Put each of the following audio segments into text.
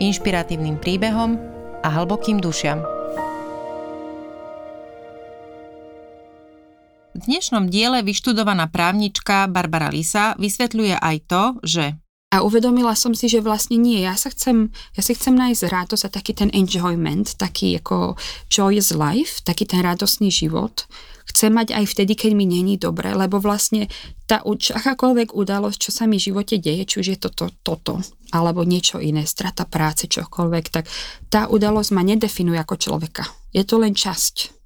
inšpiratívnym príbehom a hlbokým dušiam. V dnešnom diele vyštudovaná právnička Barbara Lisa vysvetľuje aj to, že a uvedomila som si, že vlastne nie, ja sa chcem, ja si chcem nájsť radosť a taký ten enjoyment, taký ako joyous life, taký ten radostný život. Chcem mať aj vtedy, keď mi není dobre, lebo vlastne tá akákoľvek udalosť, čo sa mi v živote deje, či už je toto, toto, alebo niečo iné, strata práce, čokoľvek, tak tá udalosť ma nedefinuje ako človeka. Je to len časť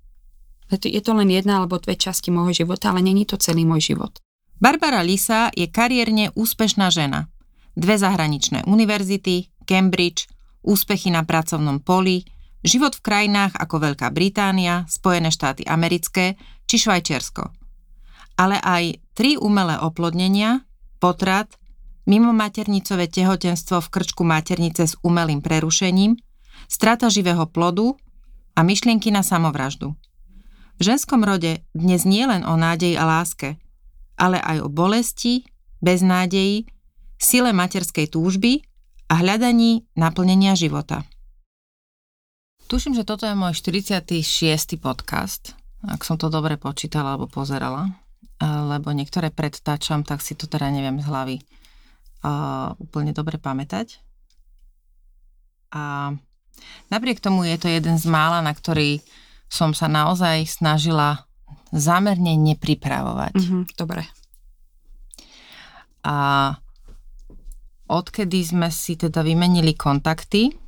je to len jedna alebo dve časti môjho života, ale není to celý môj život. Barbara Lisa je kariérne úspešná žena. Dve zahraničné univerzity, Cambridge, úspechy na pracovnom poli, život v krajinách ako Veľká Británia, Spojené štáty americké či Švajčiarsko. Ale aj tri umelé oplodnenia, potrat, mimo maternicové tehotenstvo v krčku maternice s umelým prerušením, strata živého plodu a myšlienky na samovraždu. V ženskom rode dnes nie len o nádeji a láske, ale aj o bolesti, beznádeji, sile materskej túžby a hľadaní naplnenia života. Tuším, že toto je môj 46. podcast, ak som to dobre počítala alebo pozerala, lebo niektoré predtačam, tak si to teda neviem z hlavy uh, úplne dobre pamätať. A napriek tomu je to jeden z mála, na ktorý som sa naozaj snažila zámerne nepripravovať. Mm-hmm, dobre. A odkedy sme si teda vymenili kontakty,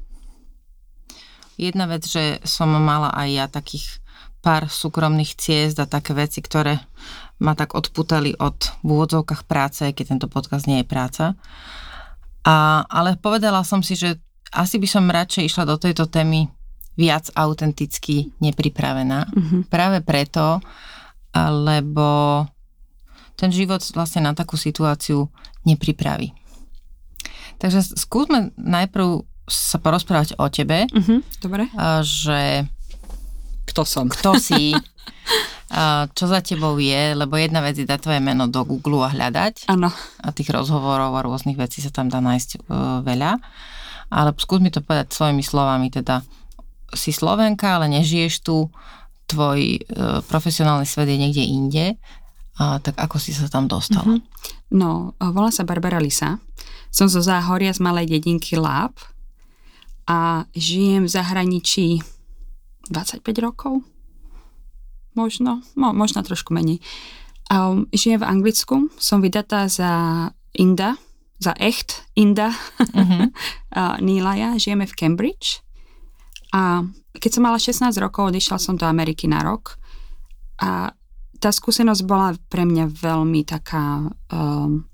jedna vec, že som mala aj ja takých pár súkromných ciest a také veci, ktoré ma tak odputali od v úvodzovkách práce, keď tento podcast nie je práca. A, ale povedala som si, že asi by som radšej išla do tejto témy viac autenticky nepripravená. Mm-hmm. Práve preto, lebo ten život vlastne na takú situáciu nepripraví. Takže skúsme najprv sa porozprávať o tebe. Mm-hmm, dobre. Že... Kto som? Kto si? čo za tebou je, lebo jedna vec je dať tvoje meno do Google a hľadať. Áno. A tých rozhovorov a rôznych vecí sa tam dá nájsť uh, veľa. Ale skús mi to povedať svojimi slovami, teda si Slovenka, ale nežiješ tu, tvoj e, profesionálny svet je niekde inde, a, tak ako si sa tam dostala? Mm-hmm. No, volá sa Barbara Lisa. Som zo Záhoria z malej dedinky Láb a žijem v zahraničí 25 rokov. Možno, mo, možno trošku menej. Um, žijem v Anglicku, som vydatá za Inda, za echt Inda mm-hmm. Nílaja, žijeme v Cambridge a keď som mala 16 rokov, odišla som do Ameriky na rok a tá skúsenosť bola pre mňa veľmi taká um,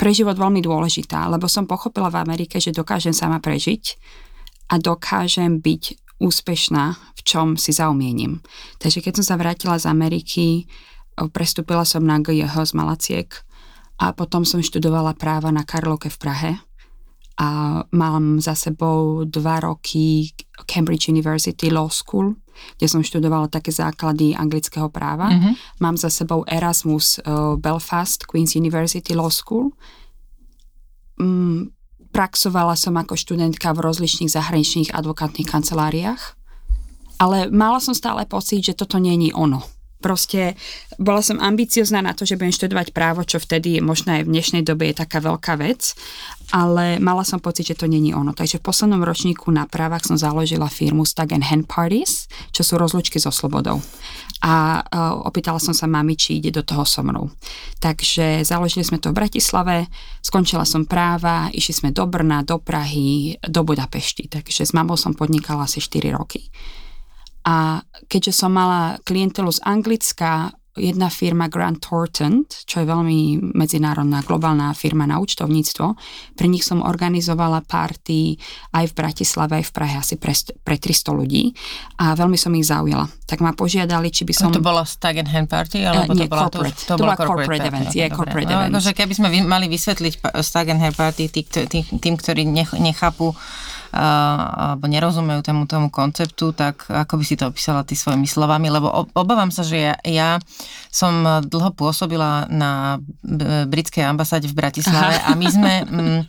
pre život veľmi dôležitá, lebo som pochopila v Amerike, že dokážem sama prežiť a dokážem byť úspešná v čom si zaumiením. Takže keď som sa vrátila z Ameriky, prestúpila som na GJH z Malaciek a potom som študovala práva na Karlovke v Prahe a mám za sebou dva roky Cambridge University Law School, kde som študovala také základy anglického práva. Mm-hmm. Mám za sebou Erasmus uh, Belfast Queen's University Law School. Mm, praxovala som ako študentka v rozličných zahraničných advokátnych kanceláriách, ale mala som stále pocit, že toto není ono proste bola som ambiciozná na to, že budem študovať právo, čo vtedy možno aj v dnešnej dobe je taká veľká vec, ale mala som pocit, že to není ono. Takže v poslednom ročníku na právach som založila firmu Stag and Hand Parties, čo sú rozlučky so slobodou. A uh, opýtala som sa mami, či ide do toho so mnou. Takže založili sme to v Bratislave, skončila som práva, išli sme do Brna, do Prahy, do Budapešti. Takže s mamou som podnikala asi 4 roky. A keďže som mala klientelu z Anglicka, jedna firma Grant Thornton, čo je veľmi medzinárodná globálna firma na účtovníctvo. Pre nich som organizovala party aj v Bratislave, aj v Prahe asi pre, pre 300 ľudí a veľmi som ich zaujala. Tak ma požiadali, či by som... To bola Stag and Hand Party? Alebo uh, nie, to bola corporate. To, to, to bola corporate, corporate event. Je corporate no, event. Akože keby sme mali vysvetliť Stag and Hand Party tým, tým ktorí nechápu alebo nerozumejú tomu, tomu konceptu, tak ako by si to opísala ty svojimi slovami, lebo obávam sa, že ja, ja som dlho pôsobila na britskej ambasáde v Bratislave Aha. a my sme, m, mm,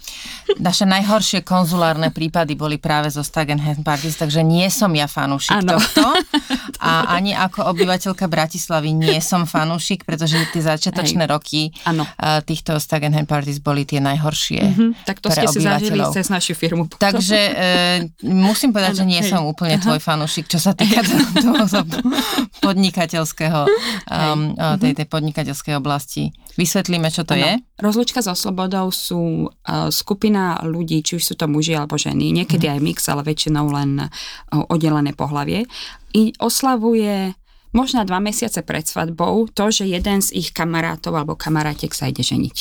naše najhoršie konzulárne prípady boli práve zo Stag and Hand Parties, takže nie som ja fanúšik ano. tohto a ani ako obyvateľka Bratislavy nie som fanúšik, pretože tie začiatočné Hej. roky ano. týchto Stag and Hand Parties boli tie najhoršie mm-hmm. Tak to ste si zažili cez našu firmu. Takže e, musím povedať, že nie som úplne tvoj fanúšik, čo sa týka toho, toho podnikateľského, um, tej, tej podnikateľskej oblasti. Vysvetlíme, čo to ano. je? Rozlučka so slobodou sú uh, skupina ľudí, či už sú to muži alebo ženy, niekedy mm. aj mix, ale väčšinou len uh, oddelené pohlavie. I oslavuje možno dva mesiace pred svadbou to, že jeden z ich kamarátov alebo kamarátek sa ide ženiť.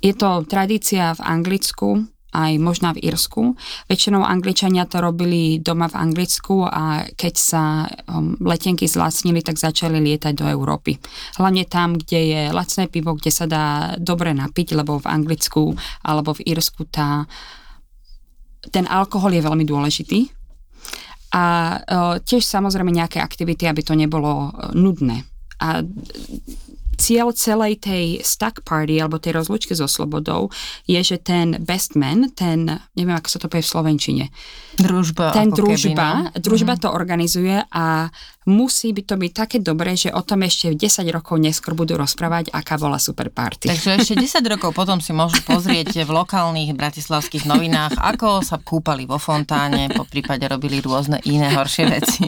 Je to tradícia v Anglicku, aj možno v Írsku. Väčšinou Angličania to robili doma v Anglicku a keď sa um, letenky zlacnili, tak začali lietať do Európy. Hlavne tam, kde je lacné pivo, kde sa dá dobre napiť, lebo v Anglicku alebo v Írsku tá, ten alkohol je veľmi dôležitý. A uh, tiež samozrejme nejaké aktivity, aby to nebolo uh, nudné. A cieľ celej tej stack party alebo tej rozlučky so slobodou je, že ten best man, ten, neviem ako sa to povie v Slovenčine. Družba. Ten družba, keby, no. družba mm-hmm. to organizuje a musí by to byť také dobré, že o tom ešte 10 rokov neskôr budú rozprávať, aká bola super party. Takže ešte 10 rokov potom si môžu pozrieť v lokálnych bratislavských novinách, ako sa kúpali vo fontáne, po prípade robili rôzne iné horšie veci.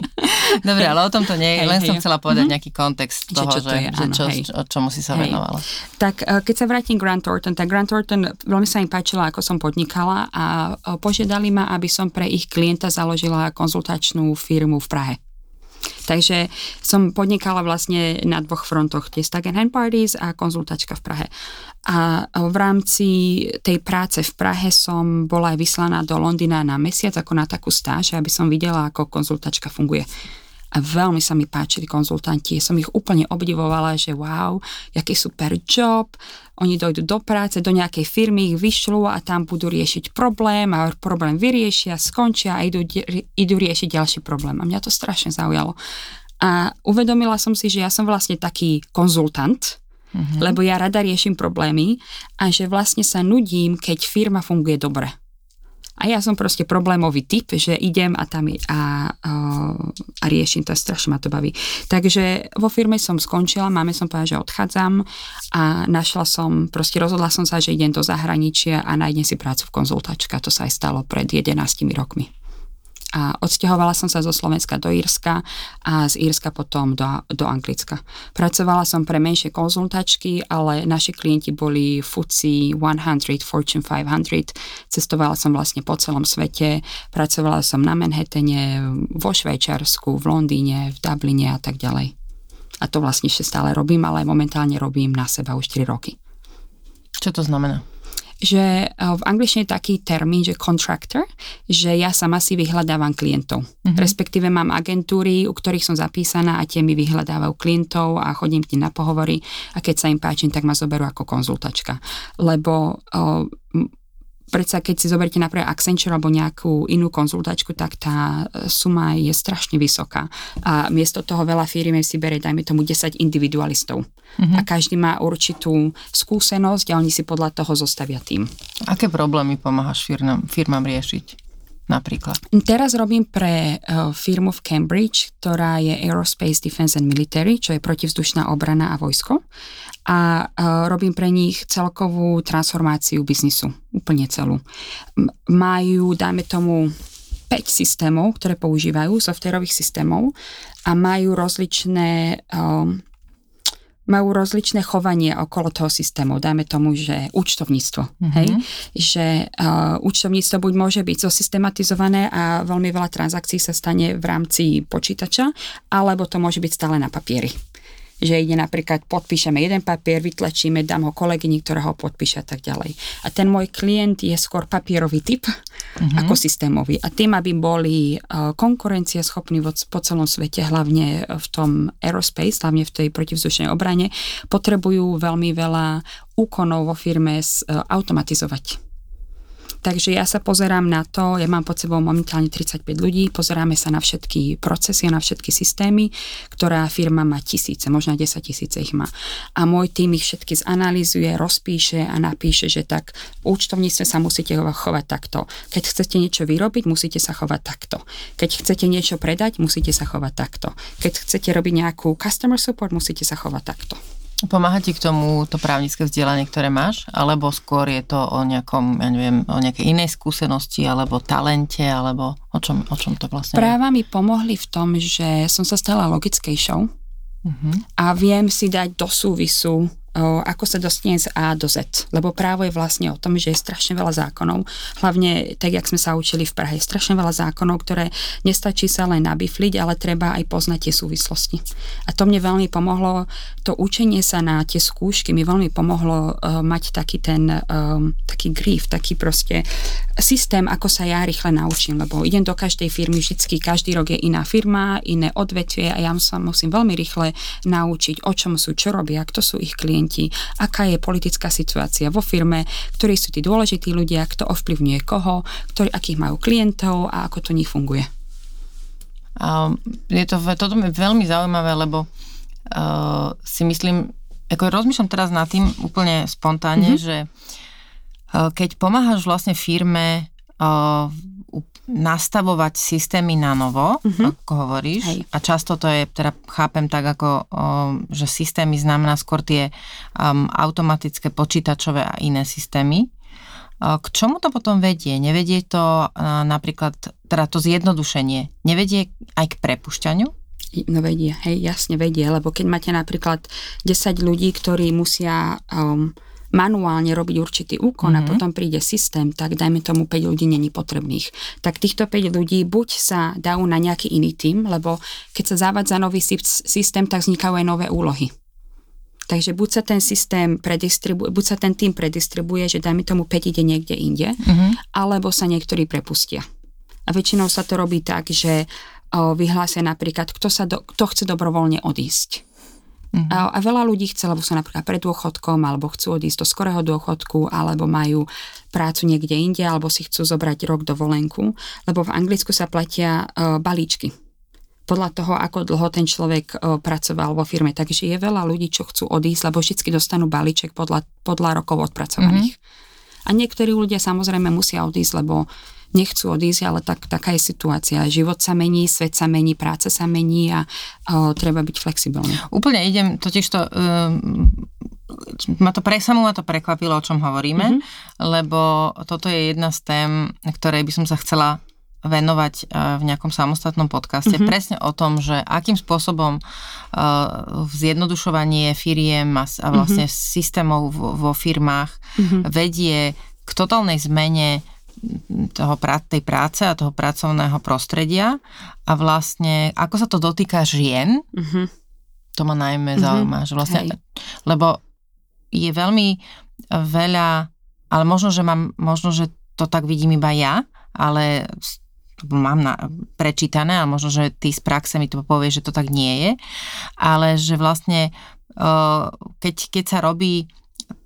Dobre, ale o tom to nie je, len hej, som chcela povedať mm-hmm. nejaký kontext toho, že, čo, že, je, že čo, čo, čomu si sa hej. venovala. Tak eh, keď sa vrátim Grant Thornton, tak Grant Thornton veľmi sa im páčila, ako som podnikala a eh, požiadali ma, aby som pre ich klienta založila konzultačnú firmu v Prahe. Takže som podnikala vlastne na dvoch frontoch, tie Stag and Hand Parties a konzultačka v Prahe. A v rámci tej práce v Prahe som bola aj vyslaná do Londýna na mesiac ako na takú stáž, aby som videla, ako konzultačka funguje a veľmi sa mi páčili konzultanti. Som ich úplne obdivovala, že wow, jaký super job, oni dojdú do práce, do nejakej firmy, ich vyšľú a tam budú riešiť problém a problém vyriešia, skončia a idú, idú riešiť ďalší problém. A mňa to strašne zaujalo. A uvedomila som si, že ja som vlastne taký konzultant, mm-hmm. lebo ja rada riešim problémy a že vlastne sa nudím, keď firma funguje dobre. A ja som proste problémový typ, že idem a tam a, a, riešim to, strašne ma to baví. Takže vo firme som skončila, máme som povedala, že odchádzam a našla som, proste rozhodla som sa, že idem do zahraničia a nájdem si prácu v konzultačka. To sa aj stalo pred 11 rokmi a odsťahovala som sa zo Slovenska do Írska a z Írska potom do, do Anglicka. Pracovala som pre menšie konzultačky, ale naši klienti boli FTSE 100, Fortune 500. Cestovala som vlastne po celom svete. Pracovala som na Manhattane, vo Švajčiarsku, v Londýne, v Dubline a tak ďalej. A to vlastne ešte stále robím, ale momentálne robím na seba už 4 roky. Čo to znamená? Že eh, v angličtine je taký termín, že contractor, že ja sama si vyhľadávam klientov. Mm-hmm. Respektíve mám agentúry, u ktorých som zapísaná a tie mi vyhľadávajú klientov a chodím k nim na pohovory a keď sa im páčim, tak ma zoberú ako konzultačka. Lebo o, eh, predsa keď si zoberiete napríklad Accenture alebo nejakú inú konzultačku, tak tá e, suma je strašne vysoká. A miesto toho veľa firiem si berie, dajme tomu 10 individualistov. Mm-hmm. A každý má určitú skúsenosť a oni si podľa toho zostavia tým. Aké problémy pomáhaš firmám, firmám riešiť? napríklad? Teraz robím pre uh, firmu v Cambridge, ktorá je Aerospace Defense and Military, čo je protivzdušná obrana a vojsko a robím pre nich celkovú transformáciu biznisu, úplne celú. Majú, dajme tomu, 5 systémov, ktoré používajú, softwarových systémov a majú rozličné um, majú rozličné chovanie okolo toho systému. Dajme tomu, že účtovníctvo. Mm-hmm. Hej? Že uh, účtovníctvo buď môže byť zosystematizované a veľmi veľa transakcií sa stane v rámci počítača, alebo to môže byť stále na papieri že ide napríklad, podpíšeme jeden papier, vytlačíme, dám ho kolegyni, ktorá ho podpíše a tak ďalej. A ten môj klient je skôr papierový typ mm-hmm. ako systémový. A tým, aby boli konkurencieschopní po celom svete, hlavne v tom aerospace, hlavne v tej protivzdušnej obrane, potrebujú veľmi veľa úkonov vo firme automatizovať Takže ja sa pozerám na to, ja mám pod sebou momentálne 35 ľudí, pozeráme sa na všetky procesy a na všetky systémy, ktorá firma má tisíce, možno 10 tisíce ich má. A môj tým ich všetky zanalýzuje, rozpíše a napíše, že tak v účtovníctve sa musíte chovať takto. Keď chcete niečo vyrobiť, musíte sa chovať takto. Keď chcete niečo predať, musíte sa chovať takto. Keď chcete robiť nejakú customer support, musíte sa chovať takto. Pomáha ti k tomu to právnické vzdelanie, ktoré máš? Alebo skôr je to o nejakom, ja neviem, o nejakej inej skúsenosti, alebo talente, alebo o čom, o čom to vlastne Práva je? mi pomohli v tom, že som sa stala logickejšou uh-huh. a viem si dať do súvisu ako sa dostane z A do Z. Lebo právo je vlastne o tom, že je strašne veľa zákonov. Hlavne, tak jak sme sa učili v Prahe, je strašne veľa zákonov, ktoré nestačí sa len nabifliť, ale treba aj poznať tie súvislosti. A to mne veľmi pomohlo, to učenie sa na tie skúšky mi veľmi pomohlo uh, mať taký ten, um, taký grief, taký proste systém, ako sa ja rýchle naučím, lebo idem do každej firmy, vždycky každý rok je iná firma, iné odvetvie a ja sa musím veľmi rýchle naučiť, o čom sú, čo robia, kto sú ich klienti, aká je politická situácia vo firme, ktorí sú tí dôležití ľudia, kto ovplyvňuje koho, ktorí, akých majú klientov a ako to nich funguje. Um, je to, toto je veľmi zaujímavé, lebo uh, si myslím, ako rozmýšľam teraz nad tým úplne spontánne, mm-hmm. že uh, keď pomáhaš vlastne firme eh, nastavovať systémy na novo, uh-huh. ako hovoríš. Hej. A často to je, teda chápem tak, ako, že systémy znamená skôr tie um, automatické počítačové a iné systémy. K čomu to potom vedie? Nevedie to napríklad, teda to zjednodušenie, nevedie aj k prepušťaniu? No vedie, hej, jasne vedie, lebo keď máte napríklad 10 ľudí, ktorí musia um, manuálne robiť určitý úkon mm-hmm. a mhm. potom príde systém, tak dajme tomu 5 ľudí není potrebných. Tak týchto 5 ľudí buď sa dajú na nejaký iný tým, lebo keď sa zavádza nový systém, tak vznikajú aj nové úlohy. Takže buď sa ten systém predistribuje, buď sa ten tým predistribuje, že dajme tomu 5 ide niekde inde, mm-hmm. alebo sa niektorí prepustia. A väčšinou sa to robí tak, že vyhlásia napríklad, kto, sa do, kto chce dobrovoľne odísť Uh-huh. A, a veľa ľudí chce, lebo sú napríklad pred dôchodkom, alebo chcú odísť do skorého dôchodku, alebo majú prácu niekde inde, alebo si chcú zobrať rok dovolenku, lebo v Anglicku sa platia uh, balíčky podľa toho, ako dlho ten človek uh, pracoval vo firme. Takže je veľa ľudí, čo chcú odísť, lebo vždy dostanú balíček podľa, podľa rokov odpracovaných. Uh-huh. A niektorí ľudia samozrejme musia odísť, lebo nechcú odísť, ale tak, taká je situácia. Život sa mení, svet sa mení, práca sa mení a o, treba byť flexibilný. Úplne idem, totiž to... Um, ma to pre, samú ma to prekvapilo, o čom hovoríme, mm-hmm. lebo toto je jedna z tém, ktorej by som sa chcela venovať v nejakom samostatnom podcaste, mm-hmm. presne o tom, že akým spôsobom uh, zjednodušovanie firiem a, vlastne mm-hmm. systémov vo, vo firmách mm-hmm. vedie k totálnej zmene toho, tej práce a toho pracovného prostredia a vlastne ako sa to dotýka žien, mm-hmm. to ma najmä mm-hmm. zaujíma, že vlastne, Hej. lebo je veľmi veľa, ale možno, že mám, možno, že to tak vidím iba ja, ale mám na, prečítané a možno, že ty z praxe mi to povie, že to tak nie je, ale že vlastne keď, keď sa robí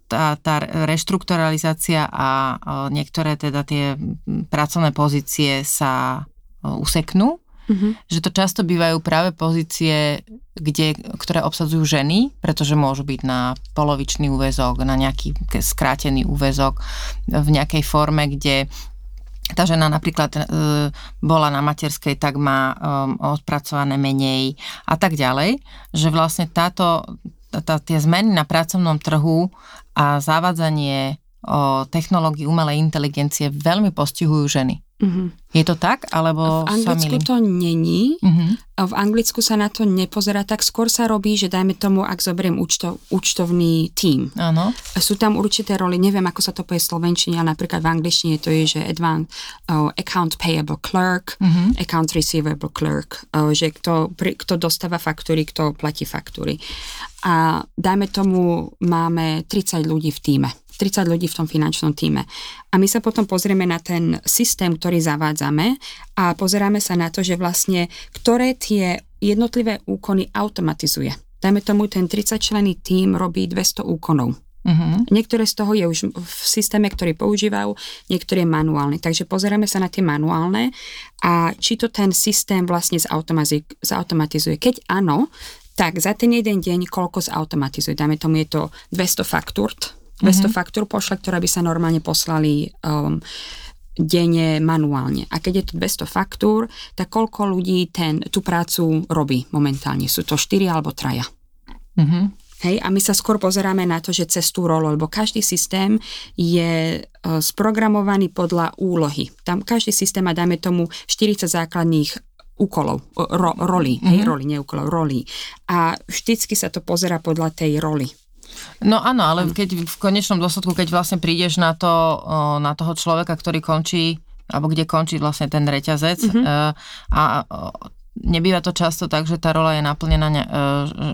tá, tá reštrukturalizácia a niektoré teda tie pracovné pozície sa useknú, mm-hmm. že to často bývajú práve pozície, kde, ktoré obsadzujú ženy, pretože môžu byť na polovičný úvezok, na nejaký skrátený úvezok v nejakej forme, kde tá žena napríklad e, bola na materskej, tak má e, odpracované menej a tak ďalej, že vlastne táto, tá, tie zmeny na pracovnom trhu a zavádzanie o technológií umelej inteligencie veľmi postihujú ženy. Uh-huh. Je to tak, alebo V Anglicku to není. Uh-huh. v Anglicku sa na to nepozerá, tak skôr sa robí, že dajme tomu, ak zoberiem účto, účtovný tím. Áno. Sú tam určité roly, neviem, ako sa to povie v slovenčine, ale napríklad v angličtine to je, že advanced, uh, account payable clerk, mm-hmm. account receivable clerk, uh, že kto, pri, kto dostáva faktúry, kto platí faktúry. A dajme tomu, máme 30 ľudí v týme 30 ľudí v tom finančnom týme. A my sa potom pozrieme na ten systém, ktorý zavádzame a pozeráme sa na to, že vlastne ktoré tie jednotlivé úkony automatizuje. Dajme tomu, ten 30 člený tím robí 200 úkonov. Uh-huh. Niektoré z toho je už v systéme, ktorý používajú, niektoré manuálne. Takže pozeráme sa na tie manuálne a či to ten systém vlastne zautomatizuje. Keď áno, tak za ten jeden deň koľko zautomatizuje. Dajme tomu, je to 200 faktúr, 200 mm-hmm. faktúr pošle, ktoré by sa normálne poslali um, denne manuálne. A keď je to 200 faktúr, tak koľko ľudí ten, tú prácu robí momentálne? Sú to 4 alebo 3. Mm-hmm. Hej, a my sa skôr pozeráme na to, že cez tú rolu, lebo každý systém je uh, sprogramovaný podľa úlohy. Tam každý systém má, dajme tomu, 40 základných úkolov, ro, roli, mm-hmm. hej, roli, nie úkolov, roli. A vždycky sa to pozera podľa tej roli. No áno, ale keď v konečnom dôsledku, keď vlastne prídeš na, to, na toho človeka, ktorý končí alebo kde končí vlastne ten reťazec mm-hmm. a nebýva to často tak, že tá rola je naplnená ne,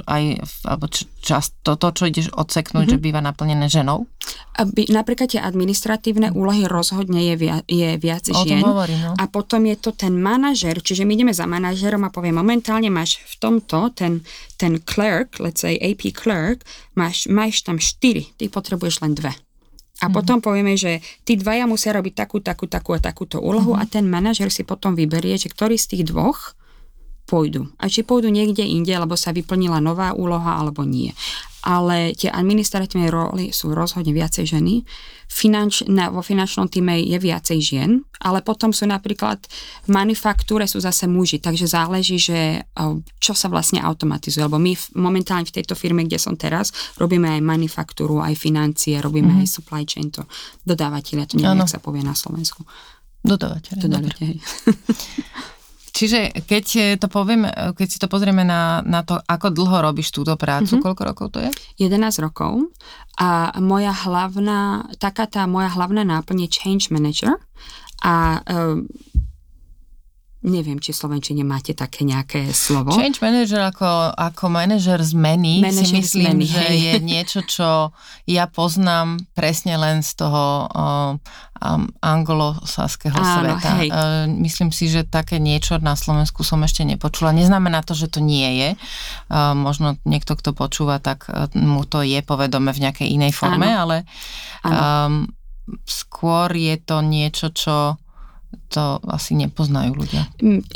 aj, alebo často to, čo ideš odseknúť, mm-hmm. že býva naplnené ženou? Aby, napríklad tie administratívne úlohy rozhodne je, via, je viac o žien. Hovorí, no. A potom je to ten manažer, čiže my ideme za manažerom a povie, momentálne máš v tomto, ten, ten clerk, let's say AP clerk, máš, máš tam štyri, ty potrebuješ len dve. A mm-hmm. potom povieme, že tí dvaja musia robiť takú, takú, takú a takúto úlohu mm-hmm. a ten manažer si potom vyberie, že ktorý z tých dvoch pôjdu. A či pôjdu niekde inde, alebo sa vyplnila nová úloha, alebo nie. Ale tie administratívne roly sú rozhodne viacej ženy. Finanč, na, vo finančnom týme je viacej žien, ale potom sú napríklad v manufaktúre sú zase muži, takže záleží, že čo sa vlastne automatizuje. Lebo my momentálne v tejto firme, kde som teraz, robíme aj manufaktúru, aj financie, robíme mm-hmm. aj supply chain, to dodávateľe, to neviem, sa povie na Slovensku. Dodávateľe. Dodávateľe. Čiže keď to poviem, keď si to pozrieme na, na to, ako dlho robíš túto prácu, mm-hmm. koľko rokov to je? 11 rokov. A moja hlavná, taká tá moja hlavná náplň je change manager. A um, Neviem, či v Slovenčine máte také nejaké slovo. Change manager ako, ako manažer zmeny manager si myslím, zmeny, že hej. je niečo, čo ja poznám presne len z toho um, um, anglosaského Áno, sveta. Hej. Uh, myslím si, že také niečo na Slovensku som ešte nepočula. Neznamená to, že to nie je. Uh, možno niekto, kto počúva, tak uh, mu to je povedome v nejakej inej forme, Áno. ale um, skôr je to niečo, čo to asi nepoznajú ľudia.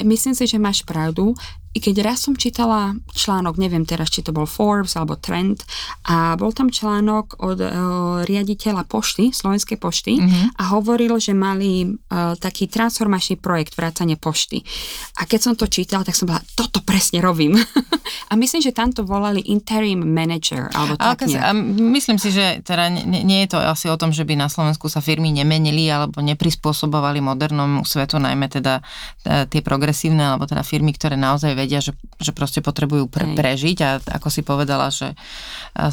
Myslím si, že máš pravdu. I keď raz som čítala článok, neviem teraz, či to bol Forbes alebo Trend, a bol tam článok od uh, riaditeľa pošty, Slovenskej pošty, mm-hmm. a hovoril, že mali uh, taký transformačný projekt vrátane pošty. A keď som to čítala, tak som bola, toto presne robím. a myslím, že tam to volali interim manager, alebo tak a, Myslím si, že teda nie, nie je to asi o tom, že by na Slovensku sa firmy nemenili alebo neprispôsobovali modernom svetu, najmä teda e, tie progresívne, alebo teda firmy, ktoré naozaj vedia že, že proste potrebujú pre, prežiť a ako si povedala, že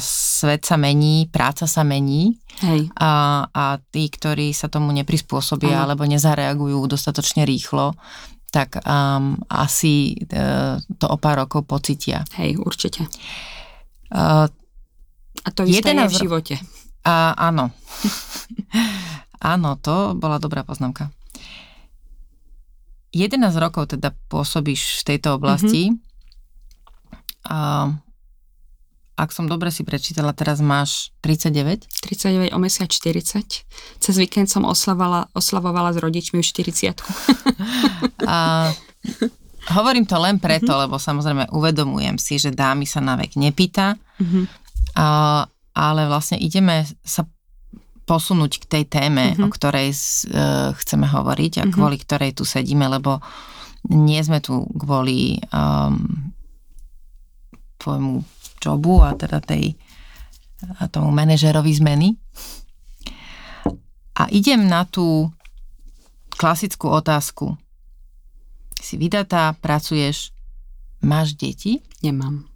svet sa mení, práca sa mení Hej. A, a tí, ktorí sa tomu neprispôsobia Aj. alebo nezareagujú dostatočne rýchlo, tak um, asi uh, to o pár rokov pocitia. Hej, určite. Uh, a to isté je v živote. A, áno. áno, to bola dobrá poznámka. 11 rokov teda pôsobíš v tejto oblasti. Mm-hmm. A ak som dobre si prečítala, teraz máš 39? 39, o mesiac 40. Cez víkend som oslavovala, oslavovala s rodičmi už 40. A hovorím to len preto, mm-hmm. lebo samozrejme uvedomujem si, že dámy sa na vek nepýta, mm-hmm. a, ale vlastne ideme sa posunúť k tej téme, mm-hmm. o ktorej uh, chceme hovoriť a mm-hmm. kvôli ktorej tu sedíme, lebo nie sme tu kvôli um, tvojmu jobu a teda tej a tomu manažerovi zmeny. A idem na tú klasickú otázku. Si vydatá, pracuješ, Máš deti? Nemám.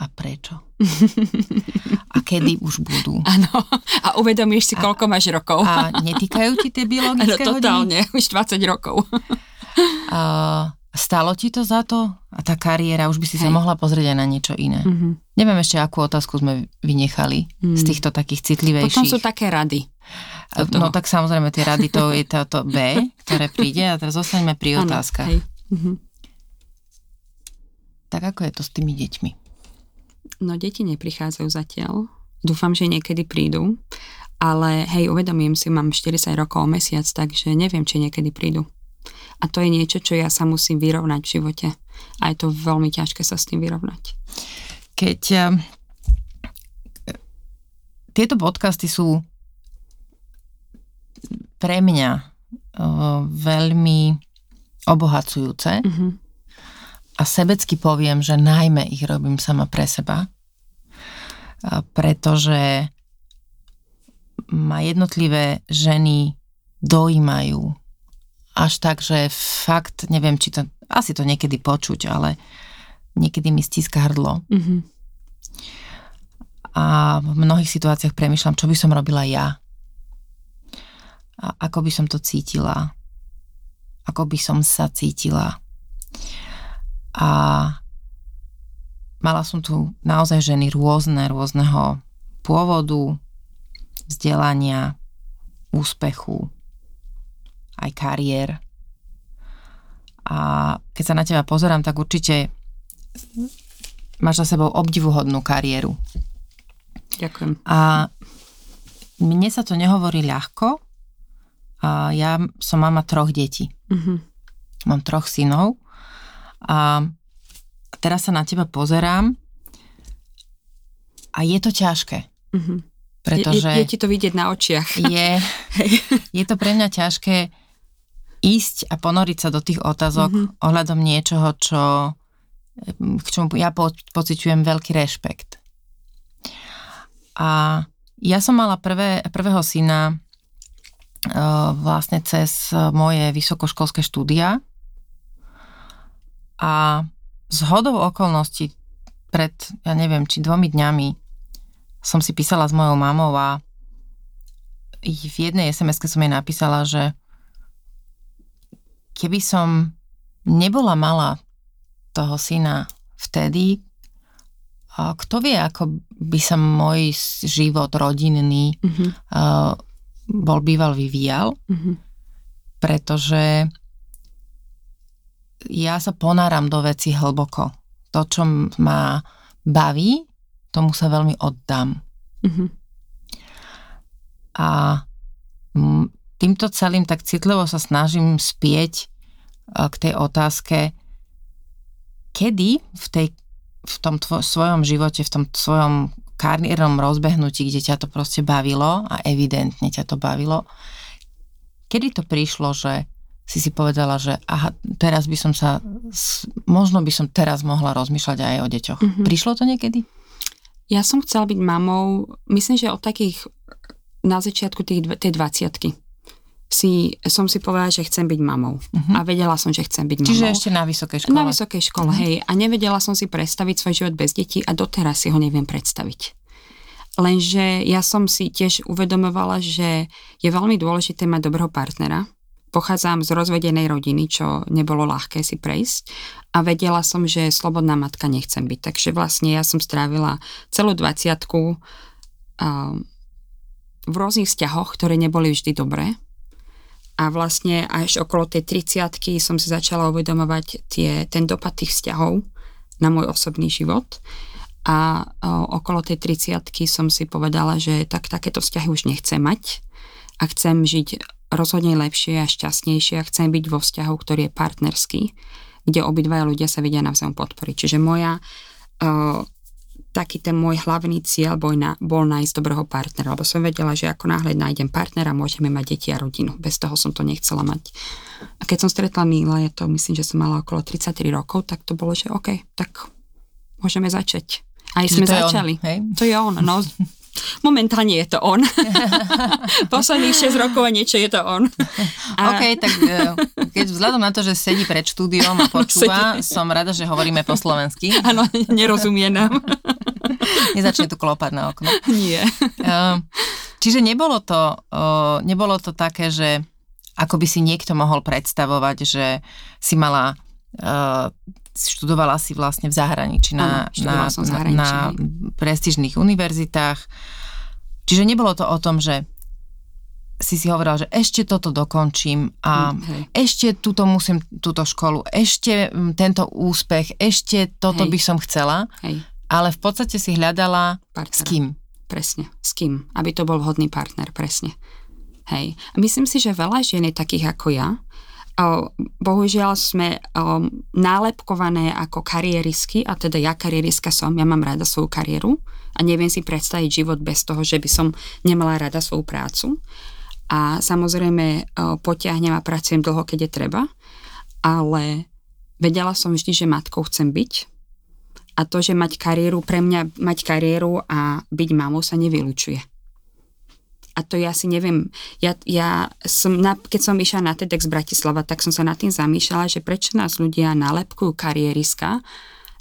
A prečo? A kedy už budú? Áno. A uvedomíš si, koľko a, máš rokov. A netýkajú ti tie biologické ano, totálne, hodiny? už 20 rokov. A, stalo ti to za to? A tá kariéra, už by si Hej. sa mohla pozrieť aj na niečo iné. Uh-huh. Neviem ešte, akú otázku sme vynechali uh-huh. z mm. týchto takých citlivejších. Potom sú také rady. No tak samozrejme, tie rady, to je toto B, ktoré príde a teraz zostaneme pri otázkach. Ano, uh-huh. Tak ako je to s tými deťmi? No deti neprichádzajú zatiaľ. Dúfam, že niekedy prídu. Ale hej, uvedomím si, mám 40 rokov o mesiac, takže neviem, či niekedy prídu. A to je niečo, čo ja sa musím vyrovnať v živote. A je to veľmi ťažké sa s tým vyrovnať. Keď uh, tieto podcasty sú pre mňa uh, veľmi obohacujúce, uh-huh a sebecky poviem, že najmä ich robím sama pre seba, pretože ma jednotlivé ženy dojímajú až tak, že fakt, neviem, či to, asi to niekedy počuť, ale niekedy mi stíska hrdlo. Mm-hmm. A v mnohých situáciách premyšľam, čo by som robila ja. A ako by som to cítila. Ako by som sa cítila a mala som tu naozaj ženy rôzne, rôzneho pôvodu, vzdelania, úspechu, aj kariér. A keď sa na teba pozerám, tak určite máš za sebou obdivuhodnú kariéru. Ďakujem. A mne sa to nehovorí ľahko. A ja som mama troch detí. Mm-hmm. Mám troch synov a teraz sa na teba pozerám a je to ťažké. Mm-hmm. Pretože je, je, je ti to vidieť na očiach. Je, je to pre mňa ťažké ísť a ponoriť sa do tých otázok mm-hmm. ohľadom niečoho, čo, k čomu ja po, pociťujem veľký rešpekt. A ja som mala prvé, prvého syna uh, vlastne cez moje vysokoškolské štúdia a z hodou okolností pred, ja neviem, či dvomi dňami som si písala s mojou mamou a v jednej sms som jej napísala, že keby som nebola mala toho syna vtedy, kto vie, ako by sa môj život rodinný mm-hmm. uh, bol býval vyvíjal, mm-hmm. pretože ja sa ponáram do veci hlboko. To, čo ma baví, tomu sa veľmi oddám. Mm-hmm. A týmto celým tak citlivo sa snažím spieť e, k tej otázke, kedy v, tej, v tom tvo, svojom živote, v tom svojom kariérnom rozbehnutí, kde ťa to proste bavilo a evidentne ťa to bavilo, kedy to prišlo, že si si povedala, že aha, teraz by som sa, možno by som teraz mohla rozmýšľať aj o deťoch. Mm-hmm. Prišlo to niekedy? Ja som chcela byť mamou, myslím, že od takých, na začiatku tých, tej dvaciatky si, som si povedala, že chcem byť mamou. Uh-huh. A vedela som, že chcem byť mamou. Čiže ešte na vysokej škole? Na vysokej škole, uh-huh. hej. A nevedela som si predstaviť svoj život bez detí a doteraz si ho neviem predstaviť. Lenže ja som si tiež uvedomovala, že je veľmi dôležité mať dobrého partnera, Pochádzam z rozvedenej rodiny, čo nebolo ľahké si prejsť a vedela som, že slobodná matka nechcem byť. Takže vlastne ja som strávila celú 20 v rôznych vzťahoch, ktoré neboli vždy dobré. A vlastne až okolo tej 30 som si začala uvedomovať tie, ten dopad tých vzťahov na môj osobný život. A okolo tej 30 som si povedala, že tak takéto vzťahy už nechcem mať a chcem žiť rozhodne lepšie a šťastnejšie a chcem byť vo vzťahu, ktorý je partnerský, kde obidvaja ľudia sa vedia navzájom podporiť. Čiže moja uh, taký ten môj hlavný cieľ bol, na, bol nájsť dobrého partnera, lebo som vedela, že ako náhle nájdem partnera, môžeme mať deti a rodinu. Bez toho som to nechcela mať. A keď som stretla Míla, je to myslím, že som mala okolo 33 rokov, tak to bolo, že OK, tak môžeme začať. Aj sme začali. On, hej? To je on. No, Momentálne je to on. Posledných 6 rokov a niečo je to on. A... OK, tak uh, keď vzhľadom na to, že sedí pred štúdiom a počúva, som rada, že hovoríme po slovensky. Áno, nerozumie nám. Nezačne tu klopať na okno. Nie. Ehm, čiže nebolo to, nebolo to také, že ako by si niekto mohol predstavovať, že si mala študovala si vlastne v zahraničí na, na, zahraničí. na prestížnych univerzitách. Čiže nebolo to o tom, že si si hovorila, že ešte toto dokončím a mm, hej. ešte túto musím, túto školu, ešte mm, tento úspech, ešte toto hej. by som chcela, hej. ale v podstate si hľadala Partnera. s kým. Presne, s kým, aby to bol vhodný partner, presne. Hej. A myslím si, že veľa žien je takých ako ja, bohužiaľ sme nálepkované ako kariérisky, a teda ja kariéristka som, ja mám rada svoju kariéru a neviem si predstaviť život bez toho, že by som nemala rada svoju prácu. A samozrejme potiahnem a pracujem dlho, keď je treba, ale vedela som vždy, že matkou chcem byť. A to, že mať kariéru, pre mňa mať kariéru a byť mamou sa nevylučuje a to ja si neviem, ja, ja som, na, keď som išla na TEDx Bratislava, tak som sa nad tým zamýšľala, že prečo nás ľudia nalepkujú kariériska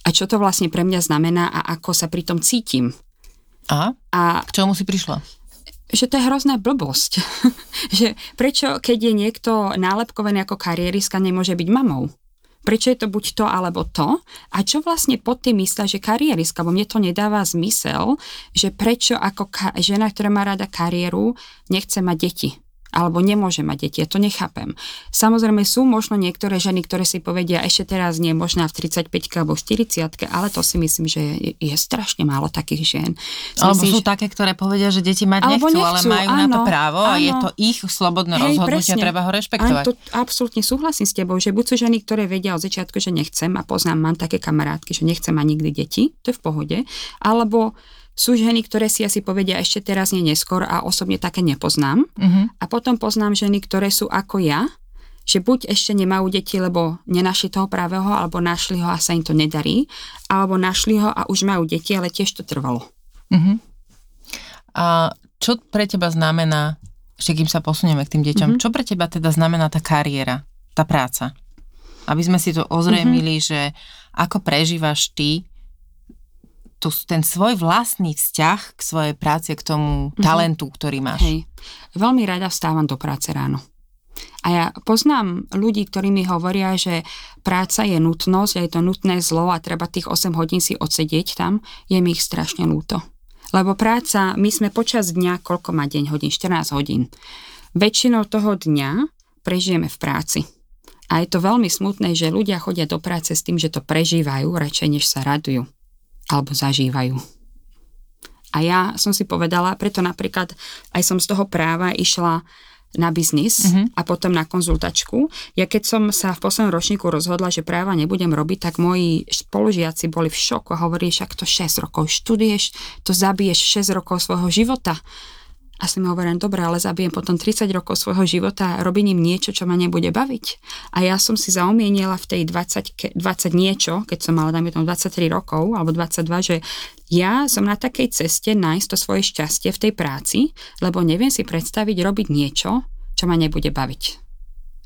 a čo to vlastne pre mňa znamená a ako sa pri tom cítim. A? a k čomu si prišla? že to je hrozná blbosť. že prečo, keď je niekto nálepkovaný ako kariérista, nemôže byť mamou? Prečo je to buď to alebo to? A čo vlastne pod tým myslia, že kariéristka, lebo mne to nedáva zmysel, že prečo ako ka- žena, ktorá má rada kariéru, nechce mať deti alebo nemôže mať deti. Ja to nechápem. Samozrejme sú možno niektoré ženy, ktoré si povedia ešte teraz nie, možná v 35 alebo 40 ale to si myslím, že je, je strašne málo takých žien. Alebo myslím, sú že... také, ktoré povedia, že deti mať nechcú, nechcú, ale majú áno, na to právo áno. a je to ich slobodné Hej, rozhodnutie a treba ho rešpektovať. Áno, to absolútne súhlasím s tebou, že buď sú ženy, ktoré vedia od začiatku, že nechcem a poznám, mám také kamarátky, že nechcem mať nikdy deti, to je v pohode, alebo sú ženy, ktoré si asi povedia ešte teraz nie neskôr a osobne také nepoznám. Uh-huh. A potom poznám ženy, ktoré sú ako ja, že buď ešte nemajú deti, lebo nenašli toho pravého, alebo našli ho a sa im to nedarí, alebo našli ho a už majú deti, ale tiež to trvalo. Uh-huh. A čo pre teba znamená, ešte kým sa posunieme k tým deťom, uh-huh. čo pre teba teda znamená tá kariéra, tá práca? Aby sme si to ozrejmili, uh-huh. že ako prežívaš ty tú, ten svoj vlastný vzťah k svojej práci, k tomu mm-hmm. talentu, ktorý máš. Hej. Veľmi rada vstávam do práce ráno. A ja poznám ľudí, ktorí mi hovoria, že práca je nutnosť a je to nutné zlo a treba tých 8 hodín si odsedieť tam, je mi ich strašne ľúto. Lebo práca, my sme počas dňa, koľko má deň hodín? 14 hodín. Väčšinou toho dňa prežijeme v práci. A je to veľmi smutné, že ľudia chodia do práce s tým, že to prežívajú, radšej než sa radujú alebo zažívajú. A ja som si povedala, preto napríklad aj som z toho práva išla na biznis mm-hmm. a potom na konzultačku. Ja keď som sa v poslednom ročníku rozhodla, že práva nebudem robiť, tak moji spolužiaci boli v šoku a hovorili, však to 6 rokov študuješ, to zabiješ 6 rokov svojho života. A si mi hovorím, dobre, ale zabijem potom 30 rokov svojho života im niečo, čo ma nebude baviť. A ja som si zaumienila v tej 20, 20 niečo, keď som mala, dajme tomu 23 rokov, alebo 22, že ja som na takej ceste nájsť to svoje šťastie v tej práci, lebo neviem si predstaviť robiť niečo, čo ma nebude baviť.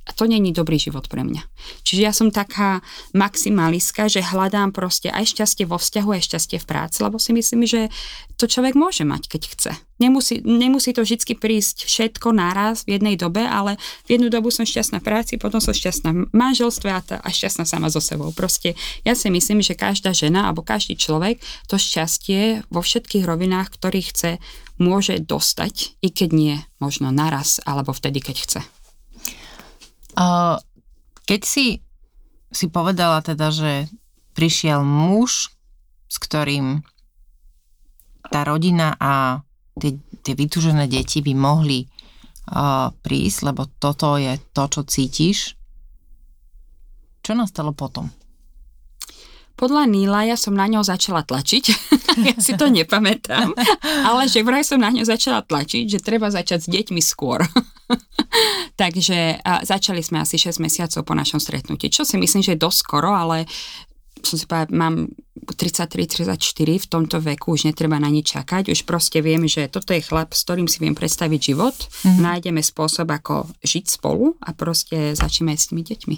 A to není dobrý život pre mňa. Čiže ja som taká maximalistka, že hľadám proste aj šťastie vo vzťahu, aj šťastie v práci, lebo si myslím, že to človek môže mať, keď chce. Nemusí, nemusí to vždy prísť všetko naraz v jednej dobe, ale v jednu dobu som šťastná v práci, potom som šťastná v manželstve a, tá, a šťastná sama so sebou. Proste ja si myslím, že každá žena alebo každý človek to šťastie vo všetkých rovinách, ktorých chce, môže dostať, i keď nie možno naraz alebo vtedy, keď chce. Keď si si povedala teda, že prišiel muž, s ktorým tá rodina a tie, tie vytúžené deti by mohli uh, prísť, lebo toto je to, čo cítiš. Čo nastalo potom? Podľa Níla ja som na ňo začala tlačiť, ja si to nepamätám, ale že vraj som na ňo začala tlačiť, že treba začať s deťmi skôr. Takže a začali sme asi 6 mesiacov po našom stretnutí, čo si myslím, že je dosť skoro, ale som si povedala, mám 33-34 v tomto veku už netreba na nič čakať, už proste viem, že toto je chlap, s ktorým si viem predstaviť život, mm-hmm. nájdeme spôsob, ako žiť spolu a proste začneme s tými deťmi.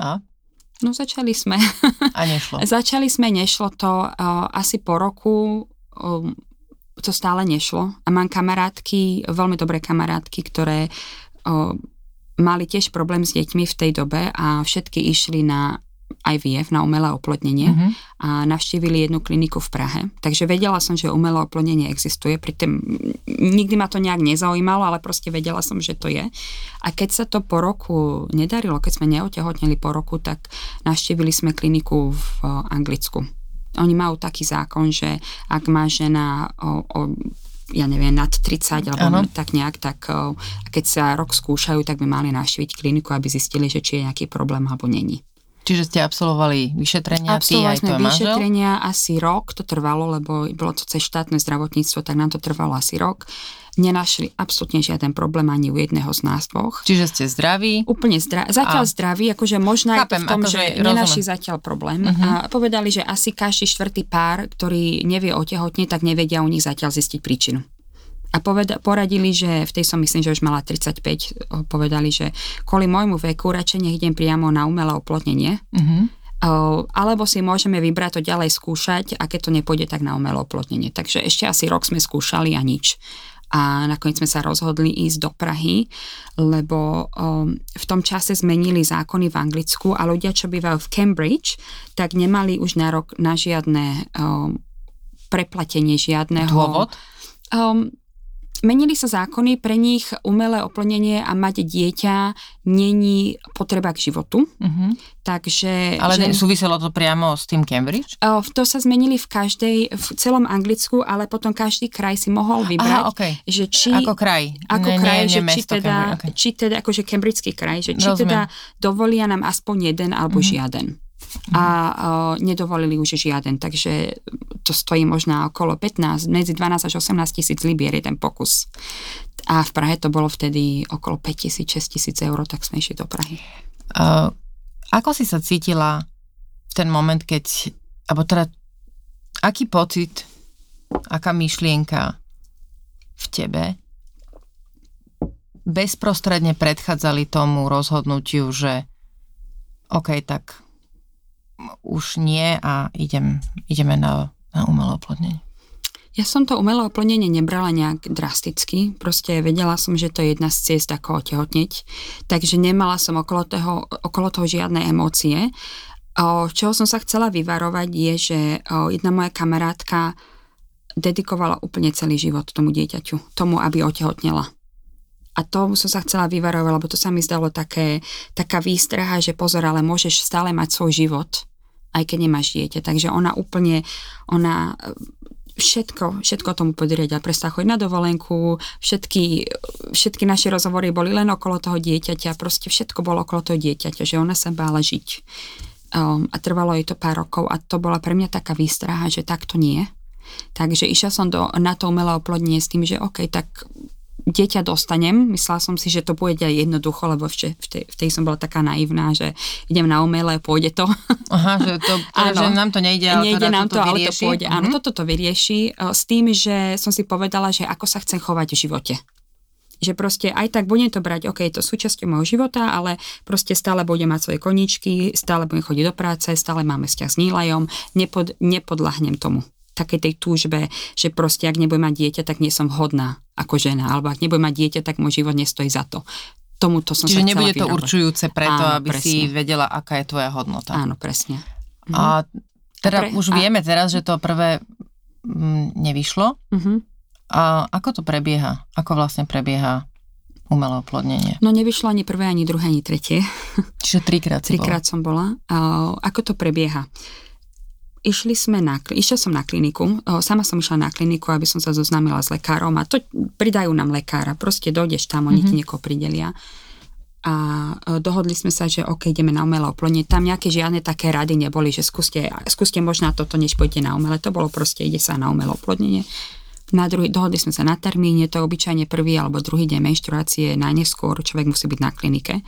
A? No začali sme. A nešlo. začali sme, nešlo to uh, asi po roku, um, to stále nešlo. A mám kamarátky, veľmi dobré kamarátky, ktoré uh, mali tiež problém s deťmi v tej dobe a všetky išli na IVF, na umelé oplodnenie uh-huh. a navštívili jednu kliniku v Prahe. Takže vedela som, že umelé oplodnenie existuje, pritom nikdy ma to nejak nezaujímalo, ale proste vedela som, že to je. A keď sa to po roku nedarilo, keď sme neotehotnili po roku, tak navštívili sme kliniku v Anglicku. Oni majú taký zákon, že ak má žena o, o ja neviem, nad 30 alebo ano. tak nejak, tak keď sa rok skúšajú, tak by mali navštíviť kliniku, aby zistili, že či je nejaký problém alebo není. Čiže ste absolvovali vyšetrenia, Absolvovali ty aj tvoj vyšetrenia asi rok, to trvalo, lebo bolo to cez štátne zdravotníctvo, tak nám to trvalo asi rok. Nenašli absolútne žiaden problém ani u jedného z nás dvoch. Čiže ste zdraví? Úplne zdraví. Zatiaľ a... zdraví, akože možno aj v tom, akože že rozumiem. nenašli zatiaľ problém. Uh-huh. A povedali, že asi každý štvrtý pár, ktorý nevie otehotne, tak nevedia u nich zatiaľ zistiť príčinu a poveda- poradili, že v tej som myslím, že už mala 35, povedali, že kvôli môjmu veku radšej nech idem priamo na umelé oplodnenie. Uh-huh. alebo si môžeme vybrať to ďalej skúšať a keď to nepôjde, tak na umelé oplodnenie. Takže ešte asi rok sme skúšali a nič. A nakoniec sme sa rozhodli ísť do Prahy, lebo um, v tom čase zmenili zákony v Anglicku a ľudia, čo bývajú v Cambridge, tak nemali už nárok na žiadne um, preplatenie žiadneho... Dôvod? Um, Menili sa zákony, pre nich umelé oplnenie a mať dieťa není potreba k životu. Uh-huh. Takže... Ale že, súviselo to priamo s tým Cambridge? Uh, to sa zmenili v každej, v celom Anglicku, ale potom každý kraj si mohol vybrať, Aha, okay. že či... Ako kraj. Ako ne, kraj, nie, že nie či teda, okay. či teda, akože Cambridgeský kraj, že či Rozumiem. teda dovolia nám aspoň jeden alebo uh-huh. žiaden a uh, nedovolili už žiaden, takže to stojí možno okolo 15, medzi 12 až 18 tisíc libier je ten pokus. A v Prahe to bolo vtedy okolo 5 tisíc, 6 tisíc eur, tak sme išli do Prahy. Uh, ako si sa cítila v ten moment, keď, alebo teda, aký pocit, aká myšlienka v tebe bezprostredne predchádzali tomu rozhodnutiu, že OK, tak už nie a idem, ideme na, na umelé oplodnenie? Ja som to umelé oplodnenie nebrala nejak drasticky, proste vedela som, že to je jedna z ciest, ako otehotneť, takže nemala som okolo toho, okolo toho žiadne emócie. O, čoho som sa chcela vyvarovať je, že o, jedna moja kamarátka dedikovala úplne celý život tomu dieťaťu, tomu, aby otehotnela. A tomu som sa chcela vyvarovať, lebo to sa mi zdalo také, taká výstraha, že pozor, ale môžeš stále mať svoj život aj keď nemáš dieťa. Takže ona úplne, ona e, všetko, všetko tomu podriadila. Prestala chodiť na dovolenku, všetky, všetky naše rozhovory boli len okolo toho dieťaťa, proste všetko bolo okolo toho dieťaťa, že ona sa bála žiť. Um, a trvalo jej to pár rokov a to bola pre mňa taká výstraha, že takto nie. Takže išla som do, na to umelé oplodnenie s tým, že OK, tak dieťa dostanem. Myslela som si, že to pôjde aj jednoducho, lebo v, v, tej, v tej som bola taká naivná, že idem na umelé, pôjde to. Aha, že, to, teda, že nám to nejde, ale nejde teda nám to, ale to pôjde. Mm-hmm. Áno, mhm. toto to vyrieši s tým, že som si povedala, že ako sa chcem chovať v živote že proste aj tak budem to brať, ok, je to súčasťou môjho života, ale proste stále budem mať svoje koničky, stále budem chodiť do práce, stále máme vzťah s Nílajom, nepod, nepodľahnem tomu takej tej túžbe, že proste ak nebudem mať dieťa, tak nie som hodná ako žena, alebo ak nebudem mať dieťa, tak môj život nestojí za to. Tomuto som Čiže sa nebude to určujúce preto, Áno, aby presne. si vedela, aká je tvoja hodnota. Áno, presne. Mhm. A teda pre, už a... vieme teraz, že to prvé m, mm, nevyšlo. Uh-huh. A ako to prebieha? Ako vlastne prebieha umelé oplodnenie? No nevyšlo ani prvé, ani druhé, ani tretie. Čiže trikrát si Trikrát bola. som bola. A, ako to prebieha? Išli sme na, išla som na kliniku, sama som išla na kliniku, aby som sa zoznámila s lekárom a to pridajú nám lekára, proste dojdeš tam, oni mm-hmm. ti mhm. niekoho pridelia a dohodli sme sa, že ok, ideme na umelé oplodnenie. Tam nejaké žiadne také rady neboli, že skúste, skúste možná toto, než pôjdete na umelé. To bolo proste, ide sa na umelé oplodnenie. Na druhý, dohodli sme sa na termíne, to je obyčajne prvý alebo druhý deň menštruácie, najneskôr človek musí byť na klinike.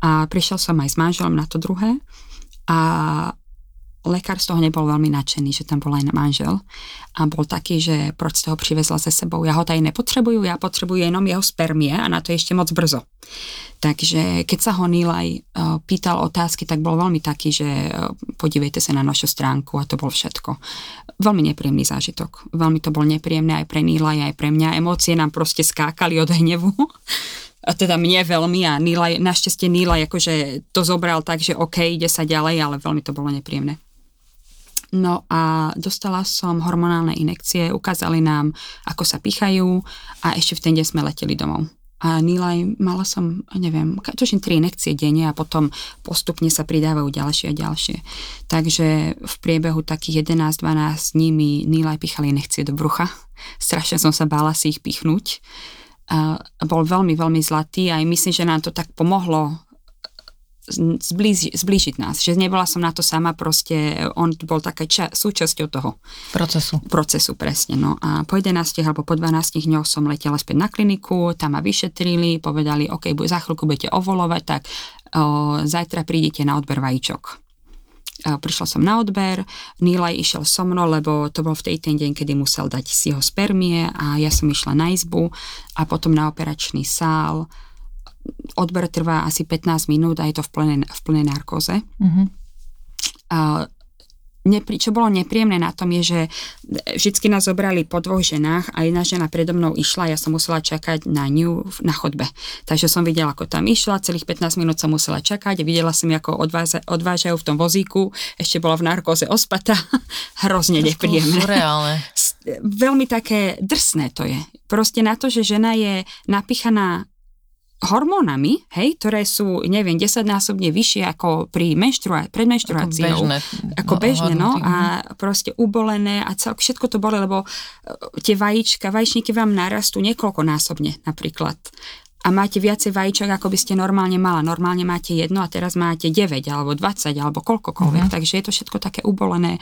A prišiel som aj s manželom na to druhé a lekár z toho nebol veľmi nadšený, že tam bol aj manžel a bol taký, že proč ste ho privezla se sebou. Ja ho tady nepotrebujú, ja potrebujem jenom jeho spermie a na to je ešte moc brzo. Takže keď sa ho Nilaj uh, pýtal otázky, tak bol veľmi taký, že uh, podívejte sa na našu stránku a to bol všetko. Veľmi nepríjemný zážitok. Veľmi to bol nepríjemné aj pre Nilaj, aj pre mňa. Emócie nám proste skákali od hnevu. a teda mne veľmi a Nilaj, našťastie Nilaj akože to zobral tak, že OK, ide sa ďalej, ale veľmi to bolo nepríjemné. No a dostala som hormonálne inekcie, ukázali nám, ako sa pichajú a ešte v ten deň sme leteli domov. A Nilaj, mala som, neviem, tuším tri inekcie denne a potom postupne sa pridávajú ďalšie a ďalšie. Takže v priebehu takých 11-12 dní mi Nilaj pichali inekcie do brucha. Strašne som sa bála si ich pichnúť. A bol veľmi, veľmi zlatý a myslím, že nám to tak pomohlo zblíži, zblížiť nás. Že nebola som na to sama, proste on bol taká ča, súčasťou toho. Procesu. Procesu, presne. No a po 11 alebo po 12 dňoch som letela späť na kliniku, tam ma vyšetrili, povedali, OK, za chvíľku budete ovolovať, tak o, zajtra prídete na odber vajíčok. Prišla som na odber, Nilaj išiel so mnou, lebo to bol v tej ten deň, kedy musel dať si jeho spermie a ja som išla na izbu a potom na operačný sál odber trvá asi 15 minút a je to v plnej, v plnej narkóze. Mm-hmm. A nepri, čo bolo nepríjemné na tom je, že vždycky nás zobrali po dvoch ženách a jedna žena predo mnou išla, ja som musela čakať na ňu na chodbe. Takže som videla, ako tam išla, celých 15 minút som musela čakať videla som, ako odváza, odvážajú v tom vozíku, ešte bola v narkóze ospata, hrozne nepríjemné. Surreálne. Veľmi také drsné to je. Proste na to, že žena je napichaná hormónami, hej, ktoré sú, neviem, desaťnásobne vyššie ako pri menštrua- pred menštruáciou. Ako bežné. Ako bežné, no. A proste ubolené a cel, všetko to boli, lebo e, tie vajíčka, vajíčníky vám narastú niekoľkonásobne napríklad. A máte viacej vajíčok, ako by ste normálne mala. Normálne máte jedno a teraz máte 9 alebo 20 alebo koľkokoľvek. Uh-huh. Takže je to všetko také ubolené.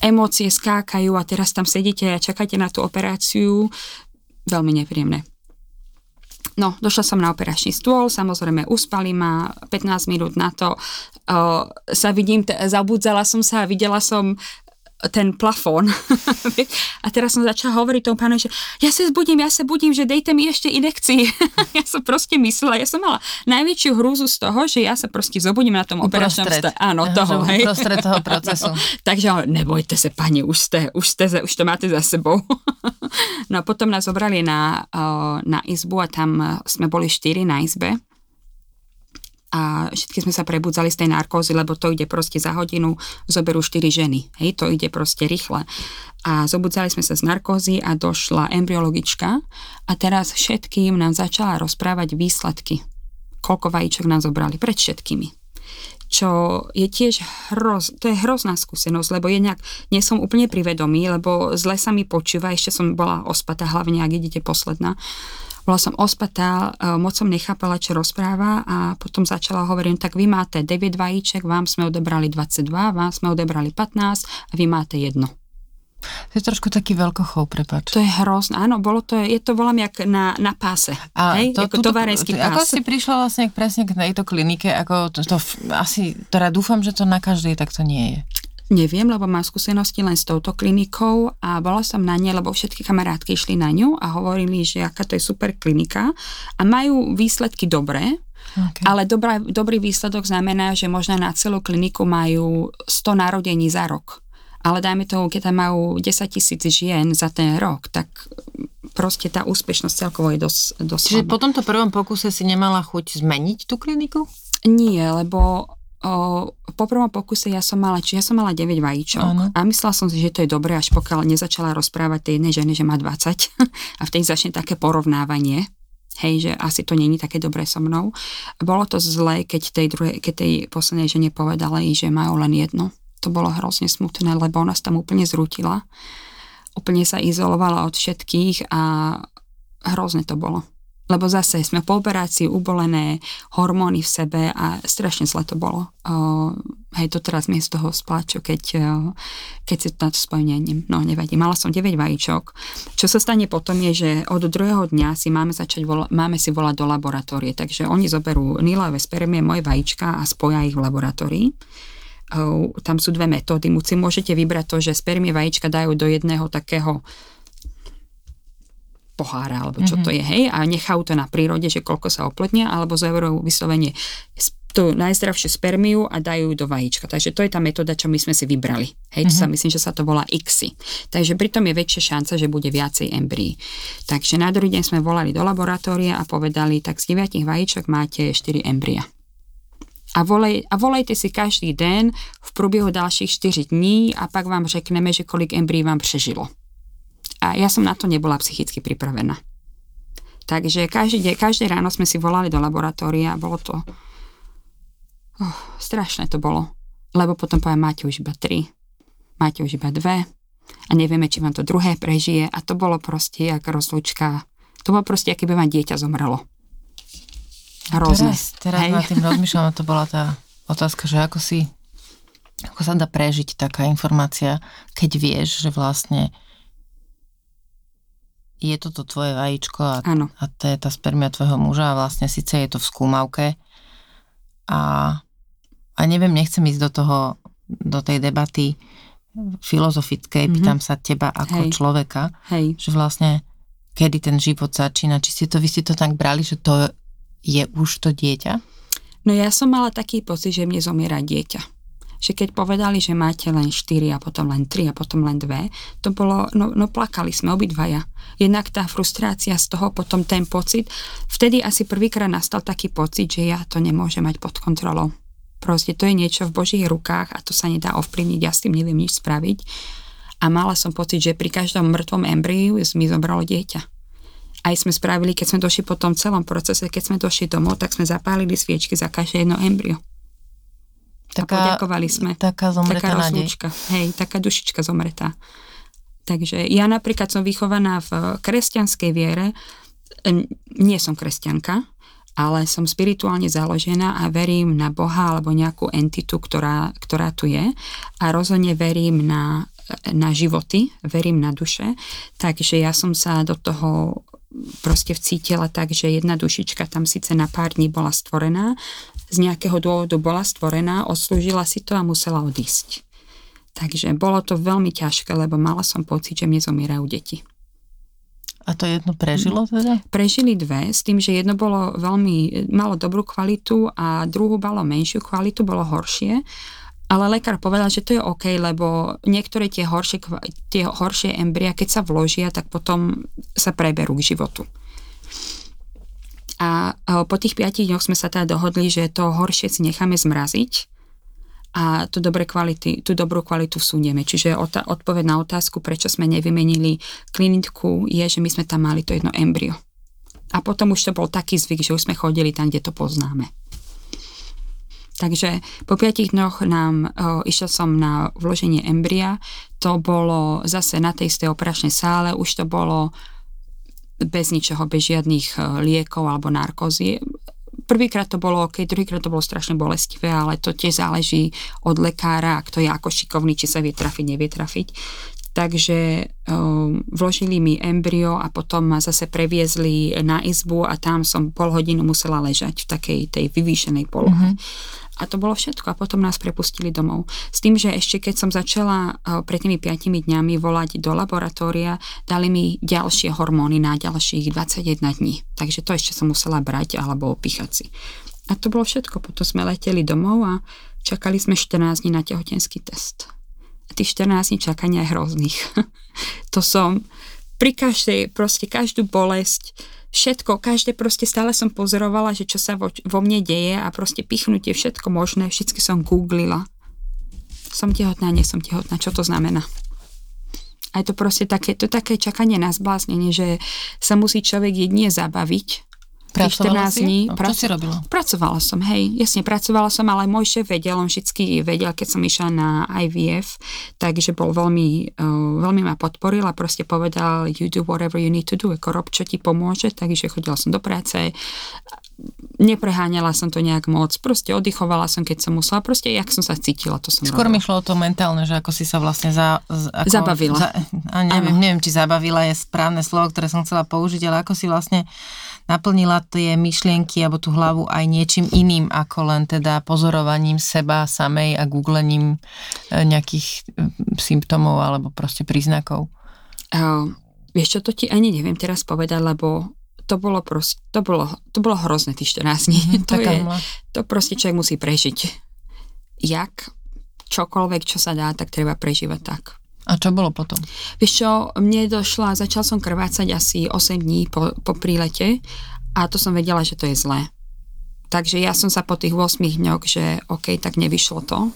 Emócie skákajú a teraz tam sedíte a čakáte na tú operáciu. Veľmi nepríjemné. No, došla som na operačný stôl, samozrejme uspali ma 15 minút na to, uh, sa vidím, t- zabudzala som sa a videla som ten plafón. a teraz som začala hovoriť tomu pánu, že ja sa zbudím, ja sa budím, že dejte mi ešte inekcii. ja som proste myslela, ja som mala najväčšiu hrúzu z toho, že ja sa proste zobudím na tom operačnom stole. Áno, toho. Hej. Uprostred toho procesu. Takže nebojte sa, pani, už, ste, už, ste, už to máte za sebou. no a potom nás zobrali na, na izbu a tam sme boli štyri na izbe a všetky sme sa prebudzali z tej narkózy, lebo to ide proste za hodinu, zoberú 4 ženy. Hej, to ide proste rýchle. A zobudzali sme sa z narkózy a došla embryologička a teraz všetkým nám začala rozprávať výsledky. Koľko vajíčok nám zobrali pred všetkými čo je tiež hroz, to je hrozná skúsenosť, lebo jednak nie som úplne privedomý, lebo zle sa mi počúva, ešte som bola ospatá, hlavne ak idete posledná. Bola som ospatá, e, moc som nechápala, čo rozpráva a potom začala hovoriť, tak vy máte 9 vajíček, vám sme odebrali 22, vám sme odebrali 15 a vy máte jedno. To je trošku taký veľkochov, prepač. To je hrozné, áno, bolo to, je to volám jak na, na páse, a hej, to, ako továrenský pás. Ako si prišla vlastne presne k tejto klinike, ako to, to asi, teda dúfam, že to na každej takto nie je. Neviem, lebo mám skúsenosti len s touto klinikou a bola som na ne, lebo všetky kamarátky išli na ňu a hovorili, že aká to je super klinika a majú výsledky dobré, okay. ale dobrá, dobrý výsledok znamená, že možno na celú kliniku majú 100 narodení za rok. Ale dajme tomu, keď tam majú 10 tisíc žien za ten rok, tak proste tá úspešnosť celkovo je dosť, dosť Čiže slabá. po tomto prvom pokuse si nemala chuť zmeniť tú kliniku? Nie, lebo o, po prvom pokuse ja som mala, či ja som mala 9 vajíčok ano. a myslela som si, že to je dobré, až pokiaľ nezačala rozprávať tej jednej žene, že má 20 a vtedy začne také porovnávanie hej, že asi to není také dobré so mnou. Bolo to zlé, keď tej, druhej, keď tej poslednej žene povedali, že majú len jedno. To bolo hrozne smutné, lebo ona sa tam úplne zrútila. Úplne sa izolovala od všetkých a hrozne to bolo lebo zase sme po operácii ubolené, hormóny v sebe a strašne zle to bolo. Uh, hej, to teraz mi z toho spláču, keď, uh, keď si na to spojím, no nevadí. Mala som 9 vajíčok. Čo sa stane potom je, že od druhého dňa si máme začať, vola- máme si volať do laboratórie, takže oni zoberú nilové spermie, moje vajíčka a spoja ich v laboratórii tam sú dve metódy. Si môžete vybrať to, že spermie vajíčka dajú do jedného takého pohára, alebo čo mm-hmm. to je, hej, a nechajú to na prírode, že koľko sa oplotnia, alebo zoberú vyslovene tú najzdravšiu spermiu a dajú ju do vajíčka. Takže to je tá metóda, čo my sme si vybrali. Hej, mm-hmm. to sa mhm. myslím, že sa to volá ICSI. Takže pritom je väčšia šanca, že bude viacej embryí. Takže na druhý deň sme volali do laboratória a povedali, tak z 9 vajíčok máte 4 embria. A, volej, a volejte si každý den v průběhu ďalších 4 dní a pak vám řekneme, že kolik embryí vám přežilo. A ja som na to nebola psychicky pripravená. Takže každé, každé ráno sme si volali do laboratória a bolo to... Oh, strašné to bolo. Lebo potom poviem, máte už iba tri, máte už iba dve a nevieme, či vám to druhé prežije a to bolo proste jak rozlučka. To bolo proste, aké by vám dieťa zomrelo. Hrozné. Teraz, teraz nad tým rozmýšľam, to bola tá otázka, že ako si, ako sa dá prežiť taká informácia, keď vieš, že vlastne je toto tvoje vajíčko a, a to je tá spermia tvojho muža a vlastne síce je to v skúmavke a, a neviem, nechcem ísť do toho, do tej debaty filozofickej, mm-hmm. pýtam sa teba ako Hej. človeka, Hej. že vlastne kedy ten život začína, či ste to, vy ste to tak brali, že to je už to dieťa? No ja som mala taký pocit, že mne zomiera dieťa. Že keď povedali, že máte len 4 a potom len 3 a potom len 2, to bolo, no, no plakali sme obidvaja. Jednak tá frustrácia z toho, potom ten pocit. Vtedy asi prvýkrát nastal taký pocit, že ja to nemôžem mať pod kontrolou. Proste to je niečo v Božích rukách a to sa nedá ovplyvniť, ja s tým neviem nič spraviť. A mala som pocit, že pri každom mŕtvom embryu mi zobralo dieťa aj sme spravili, keď sme došli po tom celom procese, keď sme došli domov, tak sme zapálili sviečky za každé jedno embryo. Taká, a poďakovali sme. Taká zomretá taká rozlúčka. Hej, taká dušička zomretá. Takže ja napríklad som vychovaná v kresťanskej viere. Nie som kresťanka, ale som spirituálne založená a verím na Boha alebo nejakú entitu, ktorá, ktorá tu je. A rozhodne verím na, na životy, verím na duše. Takže ja som sa do toho proste vcítila tak, že jedna dušička tam síce na pár dní bola stvorená, z nejakého dôvodu bola stvorená, odslúžila si to a musela odísť. Takže bolo to veľmi ťažké, lebo mala som pocit, že mne zomierajú deti. A to jedno prežilo teda? Prežili dve, s tým, že jedno bolo veľmi, malo dobrú kvalitu a druhú malo menšiu kvalitu, bolo horšie ale lekár povedal, že to je OK, lebo niektoré tie horšie, tie horšie embria, keď sa vložia, tak potom sa preberú k životu. A po tých 5 dňoch sme sa teda dohodli, že to horšie si necháme zmraziť a tú, dobré kvality, tú dobrú kvalitu vsunieme. Čiže odpoveď na otázku, prečo sme nevymenili kliniku, je, že my sme tam mali to jedno embryo. A potom už to bol taký zvyk, že už sme chodili tam, kde to poznáme. Takže po 5 dňoch nám o, išiel som na vloženie embria. To bolo zase na tej istej operačnej sále, už to bolo bez ničoho, bez žiadnych liekov alebo narkozy. Prvýkrát to bolo OK, druhýkrát to bolo strašne bolestivé, ale to tiež záleží od lekára, kto je ako šikovný, či sa vie trafiť, nevie trafiť. Takže um, vložili mi embryo a potom ma zase previezli na izbu a tam som pol hodinu musela ležať v takej tej vyvýšenej polohe. Mm-hmm. A to bolo všetko a potom nás prepustili domov. S tým, že ešte keď som začala eh, pred tými 5 dňami volať do laboratória, dali mi ďalšie hormóny na ďalších 21 dní. Takže to ešte som musela brať alebo opíchať si. A to bolo všetko. Potom sme leteli domov a čakali sme 14 dní na tehotenský test. Tých 14 dní čakania je hrozných. to som pri každej, proste každú bolesť, všetko, každé proste stále som pozorovala, že čo sa vo, vo mne deje a proste pichnutie všetko možné, všetky som googlila. Som tehotná, nie som tehotná, čo to znamená? A je to proste také, to také čakanie na zbláznenie, že sa musí človek jedine zabaviť Pracovala 14 si? dní. No, prac... Čo si robila? Pracovala som, hej. Jasne, pracovala som, ale môj šéf vedel, on vždycky vedel, keď som išla na IVF, takže bol veľmi, uh, veľmi ma podporil a proste povedal, you do whatever you need to do, ako rob, čo ti pomôže, takže chodila som do práce, nepreháňala som to nejak moc, proste oddychovala som, keď som musela, proste jak som sa cítila, to som Skôr robila. mi šlo o to mentálne, že ako si sa vlastne za, ako, zabavila. Za, a neviem, neviem, či zabavila je správne slovo, ktoré som chcela použiť, ale ako si vlastne naplnila tie myšlienky alebo tú hlavu aj niečím iným ako len teda pozorovaním seba samej a googlením e, nejakých e, symptómov alebo proste príznakov? Uh, vieš čo, to ti ani neviem teraz povedať, lebo to bolo proste, to bolo, to bolo hrozné tých 14 dní. Mm, to, je, to proste človek musí prežiť. Jak čokoľvek, čo sa dá, tak treba prežívať tak. A čo bolo potom? Vieš čo, mne došla, začal som krvácať asi 8 dní po, po prílete a to som vedela, že to je zlé. Takže ja som sa po tých 8 dňoch, že OK, tak nevyšlo to.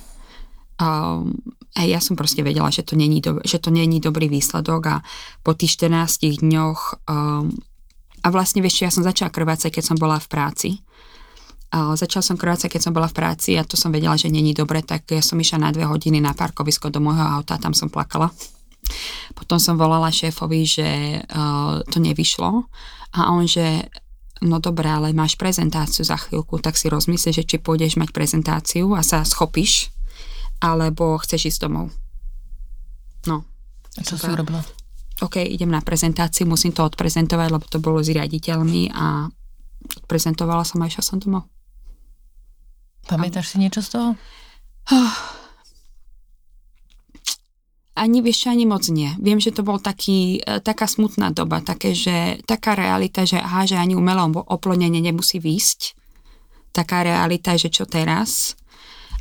Um, ja som proste vedela, že to není, do, že to není dobrý výsledok a po tých 14 dňoch um, a vlastne vieš, ja som začala krvácať, keď som bola v práci Začal som krvácať, keď som bola v práci a to som vedela, že není dobre, tak ja som išla na dve hodiny na parkovisko do môjho auta tam som plakala. Potom som volala šéfovi, že uh, to nevyšlo a on, že no dobré, ale máš prezentáciu za chvíľku, tak si rozmyslíš, že či pôjdeš mať prezentáciu a sa schopíš, alebo chceš ísť domov. No. A čo si urobila? OK, idem na prezentáciu, musím to odprezentovať, lebo to bolo s riaditeľmi a odprezentovala som a išla som domov. Pamätáš si niečo z toho? Ani vieš, ani moc nie. Viem, že to bol taký, e, taká smutná doba, také, že, taká realita, že aha, že ani umelé oplodnenie nemusí výjsť. Taká realita, že čo teraz.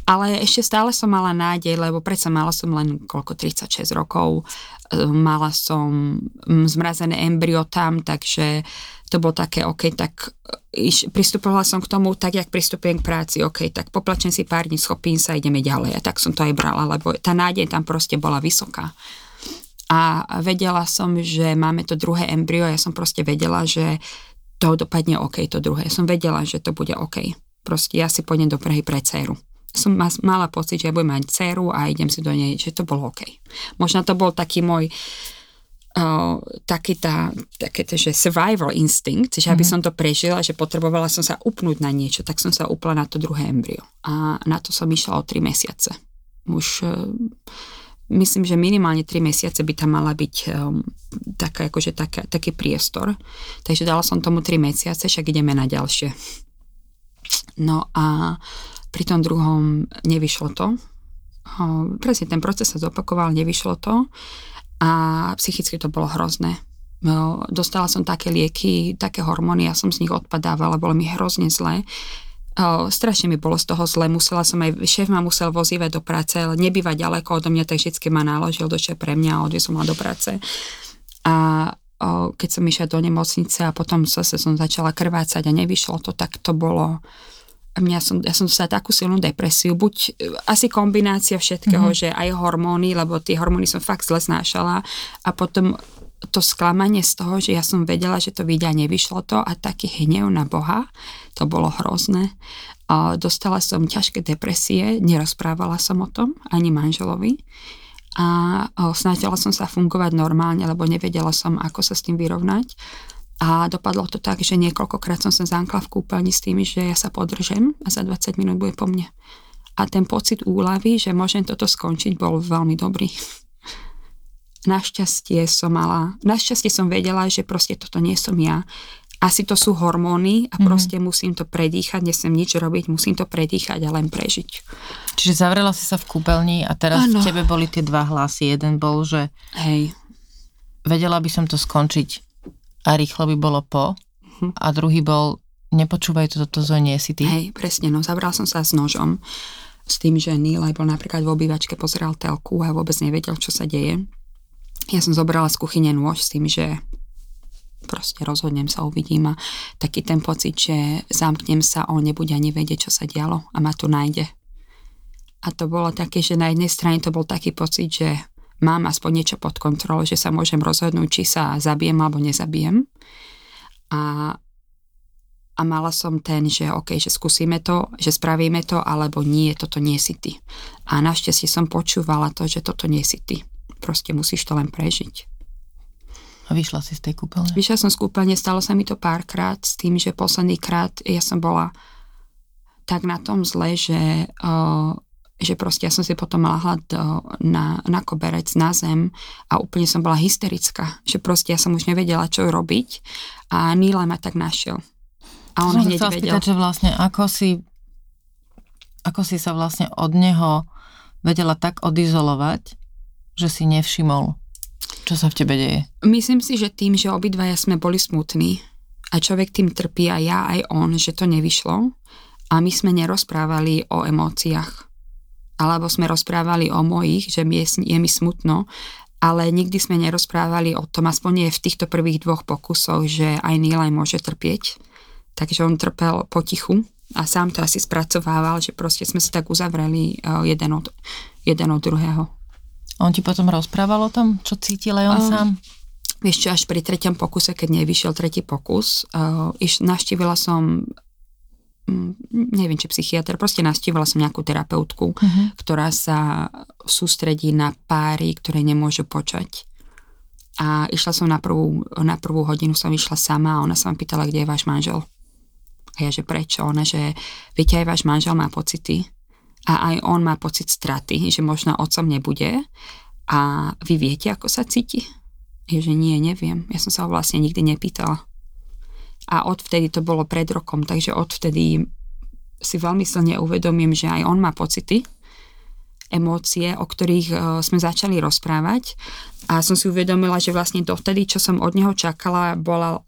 Ale ešte stále som mala nádej, lebo predsa mala som len koľko, 36 rokov, e, mala som zmrazené embryo tam, takže to bolo také, OK, tak e, pristupovala som k tomu tak, jak pristupujem k práci, OK, tak poplačem si pár dní, schopím sa, ideme ďalej. A tak som to aj brala, lebo tá nádej tam proste bola vysoká. A vedela som, že máme to druhé embryo, ja som proste vedela, že to dopadne OK, to druhé. Ja som vedela, že to bude OK. Proste ja si pôjdem do Prahy pre dceru. Som mala pocit, že ja budem mať dceru a idem si do nej, že to bolo OK. Možno to bol taký môj uh, taký tá, také to, že survival instinct, že aby mm-hmm. som to prežila, že potrebovala som sa upnúť na niečo, tak som sa upla na to druhé embryo. A na to som išla o 3 mesiace. Už uh, myslím, že minimálne 3 mesiace by tam mala byť um, taká, akože taká, taký priestor. Takže dala som tomu 3 mesiace, však ideme na ďalšie. No a pri tom druhom nevyšlo to. Presne ten proces sa zopakoval, nevyšlo to a psychicky to bolo hrozné. Dostala som také lieky, také hormóny, ja som z nich odpadávala, bolo mi hrozne zlé. Strašne mi bolo z toho zle, musela som aj, šéf ma musel vozívať do práce, ale nebýva ďaleko odo mňa, tak vždy ma naložil do pre mňa a odviezol ma do práce. A keď som išla do nemocnice a potom zase som začala krvácať a nevyšlo to, tak to bolo, mňa som, ja som dostala takú silnú depresiu, buď e, asi kombinácia všetkého, mm-hmm. že aj hormóny, lebo tie hormóny som fakt zle znášala a potom to sklamanie z toho, že ja som vedela, že to vidia, nevyšlo to a taký hnev na Boha, to bolo hrozné. A dostala som ťažké depresie, nerozprávala som o tom ani manželovi a snažila som sa fungovať normálne, lebo nevedela som, ako sa s tým vyrovnať. A dopadlo to tak, že niekoľkokrát som sa zankla v kúpeľni s tým, že ja sa podržem a za 20 minút bude po mne. A ten pocit úlavy, že môžem toto skončiť, bol veľmi dobrý. Našťastie som mala, našťastie som vedela, že proste toto nie som ja. Asi to sú hormóny a mhm. proste mm. musím to predýchať, nesem nič robiť, musím to predýchať a len prežiť. Čiže zavrela si sa v kúpeľni a teraz ano. v tebe boli tie dva hlasy. Jeden bol, že Hej. vedela by som to skončiť a rýchlo by bolo po. Hm. A druhý bol, nepočúvaj to, toto zo nie si ty. Hej, presne, no zabral som sa s nožom s tým, že Neil bol napríklad v obývačke, pozeral telku a vôbec nevedel, čo sa deje. Ja som zobrala z kuchyne nôž s tým, že proste rozhodnem sa, uvidím a taký ten pocit, že zamknem sa, on nebude ani vedieť, čo sa dialo a ma tu nájde. A to bolo také, že na jednej strane to bol taký pocit, že mám aspoň niečo pod kontrolou, že sa môžem rozhodnúť, či sa zabijem alebo nezabijem. A, a mala som ten, že OK, že skúsime to, že spravíme to, alebo nie, toto nie si ty. A našťastie som počúvala to, že toto nie si ty. Proste musíš to len prežiť. A vyšla si z tej kúpeľne? Vyšla som z kúpeľne, stalo sa mi to párkrát s tým, že posledný krát ja som bola tak na tom zle, že uh, že proste ja som si potom lahla do, na, na koberec, na zem a úplne som bola hysterická, že proste ja som už nevedela, čo robiť a Níla ma tak našiel. A on Som hneď vedel. spýtať, že vlastne ako si, ako si sa vlastne od neho vedela tak odizolovať, že si nevšimol, čo sa v tebe deje. Myslím si, že tým, že obidvaja sme boli smutní a človek tým trpí aj ja, aj on, že to nevyšlo a my sme nerozprávali o emóciách. Alebo sme rozprávali o mojich, že mi je, je mi smutno, ale nikdy sme nerozprávali o tom, aspoň nie v týchto prvých dvoch pokusoch, že aj Nilaj môže trpieť. Takže on trpel potichu a sám to asi spracovával, že proste sme si tak uzavreli eh, jeden od, jeden od druhého. On ti potom rozprával o tom, čo cítil aj on Um, sám? Vieš čo, až pri treťom pokuse, keď nevyšiel tretí pokus, uh, iš, navštívila som, neviem či psychiatr, proste navštívila som nejakú terapeutku, Mhm. ktorá sa sústredí na páry, ktoré nemôžu počať. A išla som na prvú, na prvú hodinu, som išla sama a ona sa ma pýtala, kde je váš manžel. A ja, že prečo? Ona, že viete, aj váš manžel má pocity a aj on má pocit straty, že možno otcom nebude a vy viete, ako sa cíti? Je, že nie, neviem. Ja som sa ho vlastne nikdy nepýtala. A odvtedy to bolo pred rokom, takže odvtedy si veľmi silne uvedomím, že aj on má pocity, emócie, o ktorých e, sme začali rozprávať a som si uvedomila, že vlastne dovtedy, čo som od neho čakala, bola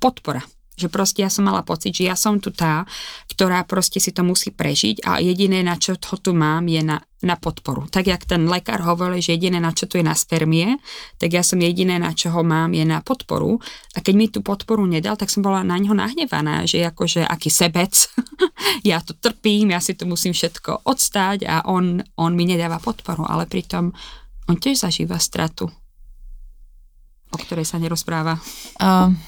podpora. Že proste ja som mala pocit, že ja som tu tá, ktorá proste si to musí prežiť a jediné, na čo to tu mám, je na, na podporu. Tak jak ten lekár hovoril, že jediné, na čo tu je na spermie, tak ja som jediné, na čo ho mám, je na podporu. A keď mi tú podporu nedal, tak som bola na ňo nahnevaná, že akože aký sebec, ja to trpím, ja si to musím všetko odstáť a on, on mi nedáva podporu, ale pritom on tiež zažíva stratu, o ktorej sa nerozpráva. Um,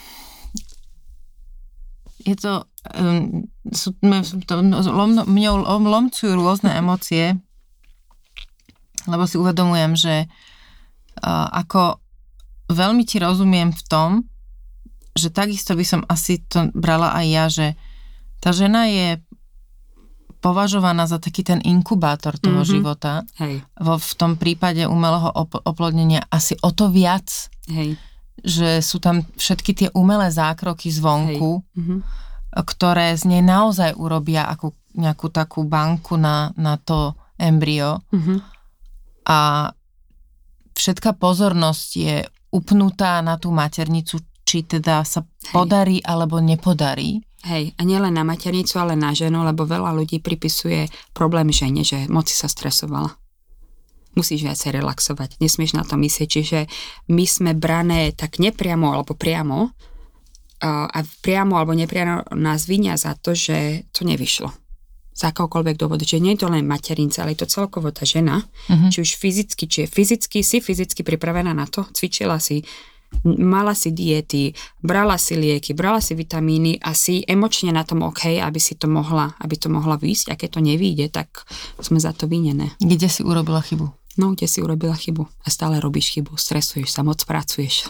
je to, um, sú, to lom, mňou lom, lomcujú rôzne emócie, lebo si uvedomujem, že uh, ako veľmi ti rozumiem v tom, že takisto by som asi to brala aj ja, že tá žena je považovaná za taký ten inkubátor toho Mhm. života. Hej, Vo, v tom prípade umelého op- oplodnenia asi o to viac, hej. Že sú tam všetky tie umelé zákroky zvonku, Mhm. ktoré z nej naozaj urobia ako nejakú takú banku na, na to embryo Mhm. a všetká pozornosť je upnutá na tú maternicu, či teda sa podarí alebo nepodarí. Hej, a nielen na maternicu, ale na ženu, lebo veľa ľudí pripisuje problém žene, že moc si sa stresovala. Musíš viacej relaxovať, nesmieš na to myslieť, čiže my sme brané tak nepriamo alebo priamo a a priamo alebo nepriamo nás vinia za to, že to nevyšlo. Z akokoľvek dôvodu, že nie je to len materinca, ale je to celkovo tá žena, Mhm. či už fyzicky, či je fyzicky, si fyzicky pripravená na to, cvičila si, mala si diety, brala si lieky, brala si vitamíny a si emočne na tom OK, aby si to mohla, aby to mohla výjsť. A keď to nevíde, tak sme za to vinené. Kde si urobila chybu? No, kde si urobila chybu a stále robíš chybu, stresuješ sa, moc pracuješ.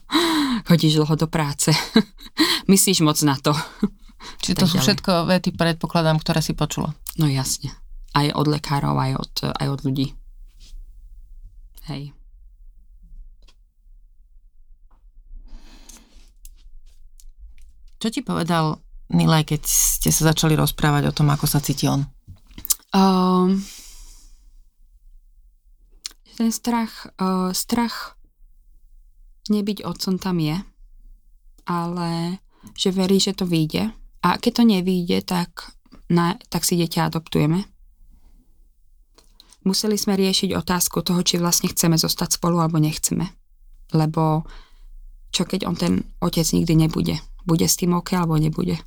Chodíš dlho do práce. Myslíš moc na to. Čiže to sú ďalej. všetko vety, predpokladám, ktoré si počula. No jasne. Aj od lekárov, aj od, aj od ľudí. Hej. Čo ti povedal Nilaj, keď ste sa začali rozprávať o tom, ako sa cíti on? Um, ten strach, uh, strach nebyť otcom tam je, ale že verí, že to vyjde. A keď to nevyjde, tak, na, tak si dieťa adoptujeme. Museli sme riešiť otázku toho, či vlastne chceme zostať spolu alebo nechceme. Lebo čo keď on ten otec nikdy nebude? Bude s tým OK alebo nebude?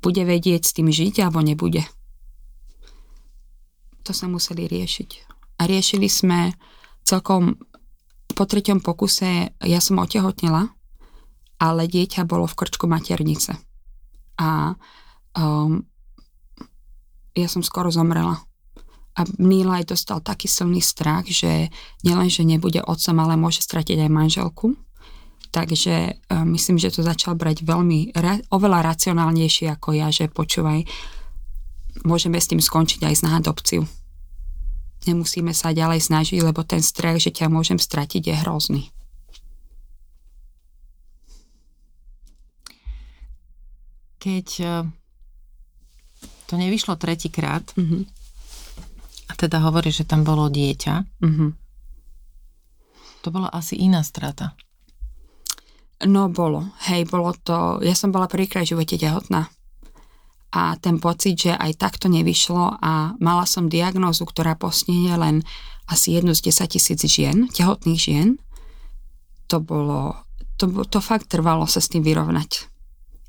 Bude vedieť s tým žiť alebo nebude? to sa museli riešiť. A riešili sme celkom po treťom pokuse, ja som otehotnela, ale dieťa bolo v krčku maternice. A um, ja som skoro zomrela. A Nílaj dostal taký silný strach, že nielen, že nebude otcom, ale môže stratiť aj manželku. Takže uh, myslím, že to začal brať veľmi, oveľa racionálnejšie ako ja, že počúvaj, môžeme s tým skončiť aj na adopciu. Nemusíme sa ďalej snažiť, lebo ten strach, že ťa môžem stratiť, je hrozný. Keď e, to nevyšlo tretíkrát, Uh-huh. a teda hovorí, že tam bolo dieťa, Uh-huh. to bola asi iná strata. No bolo, hej, bolo to, ja som bola prvýkrát v živote tehotná. A ten pocit, že aj takto nevyšlo a mala som diagnózu, ktorá postihne len asi jednu z 10 tisíc žien, tehotných žien, to bolo, to, to fakt trvalo sa s tým vyrovnať.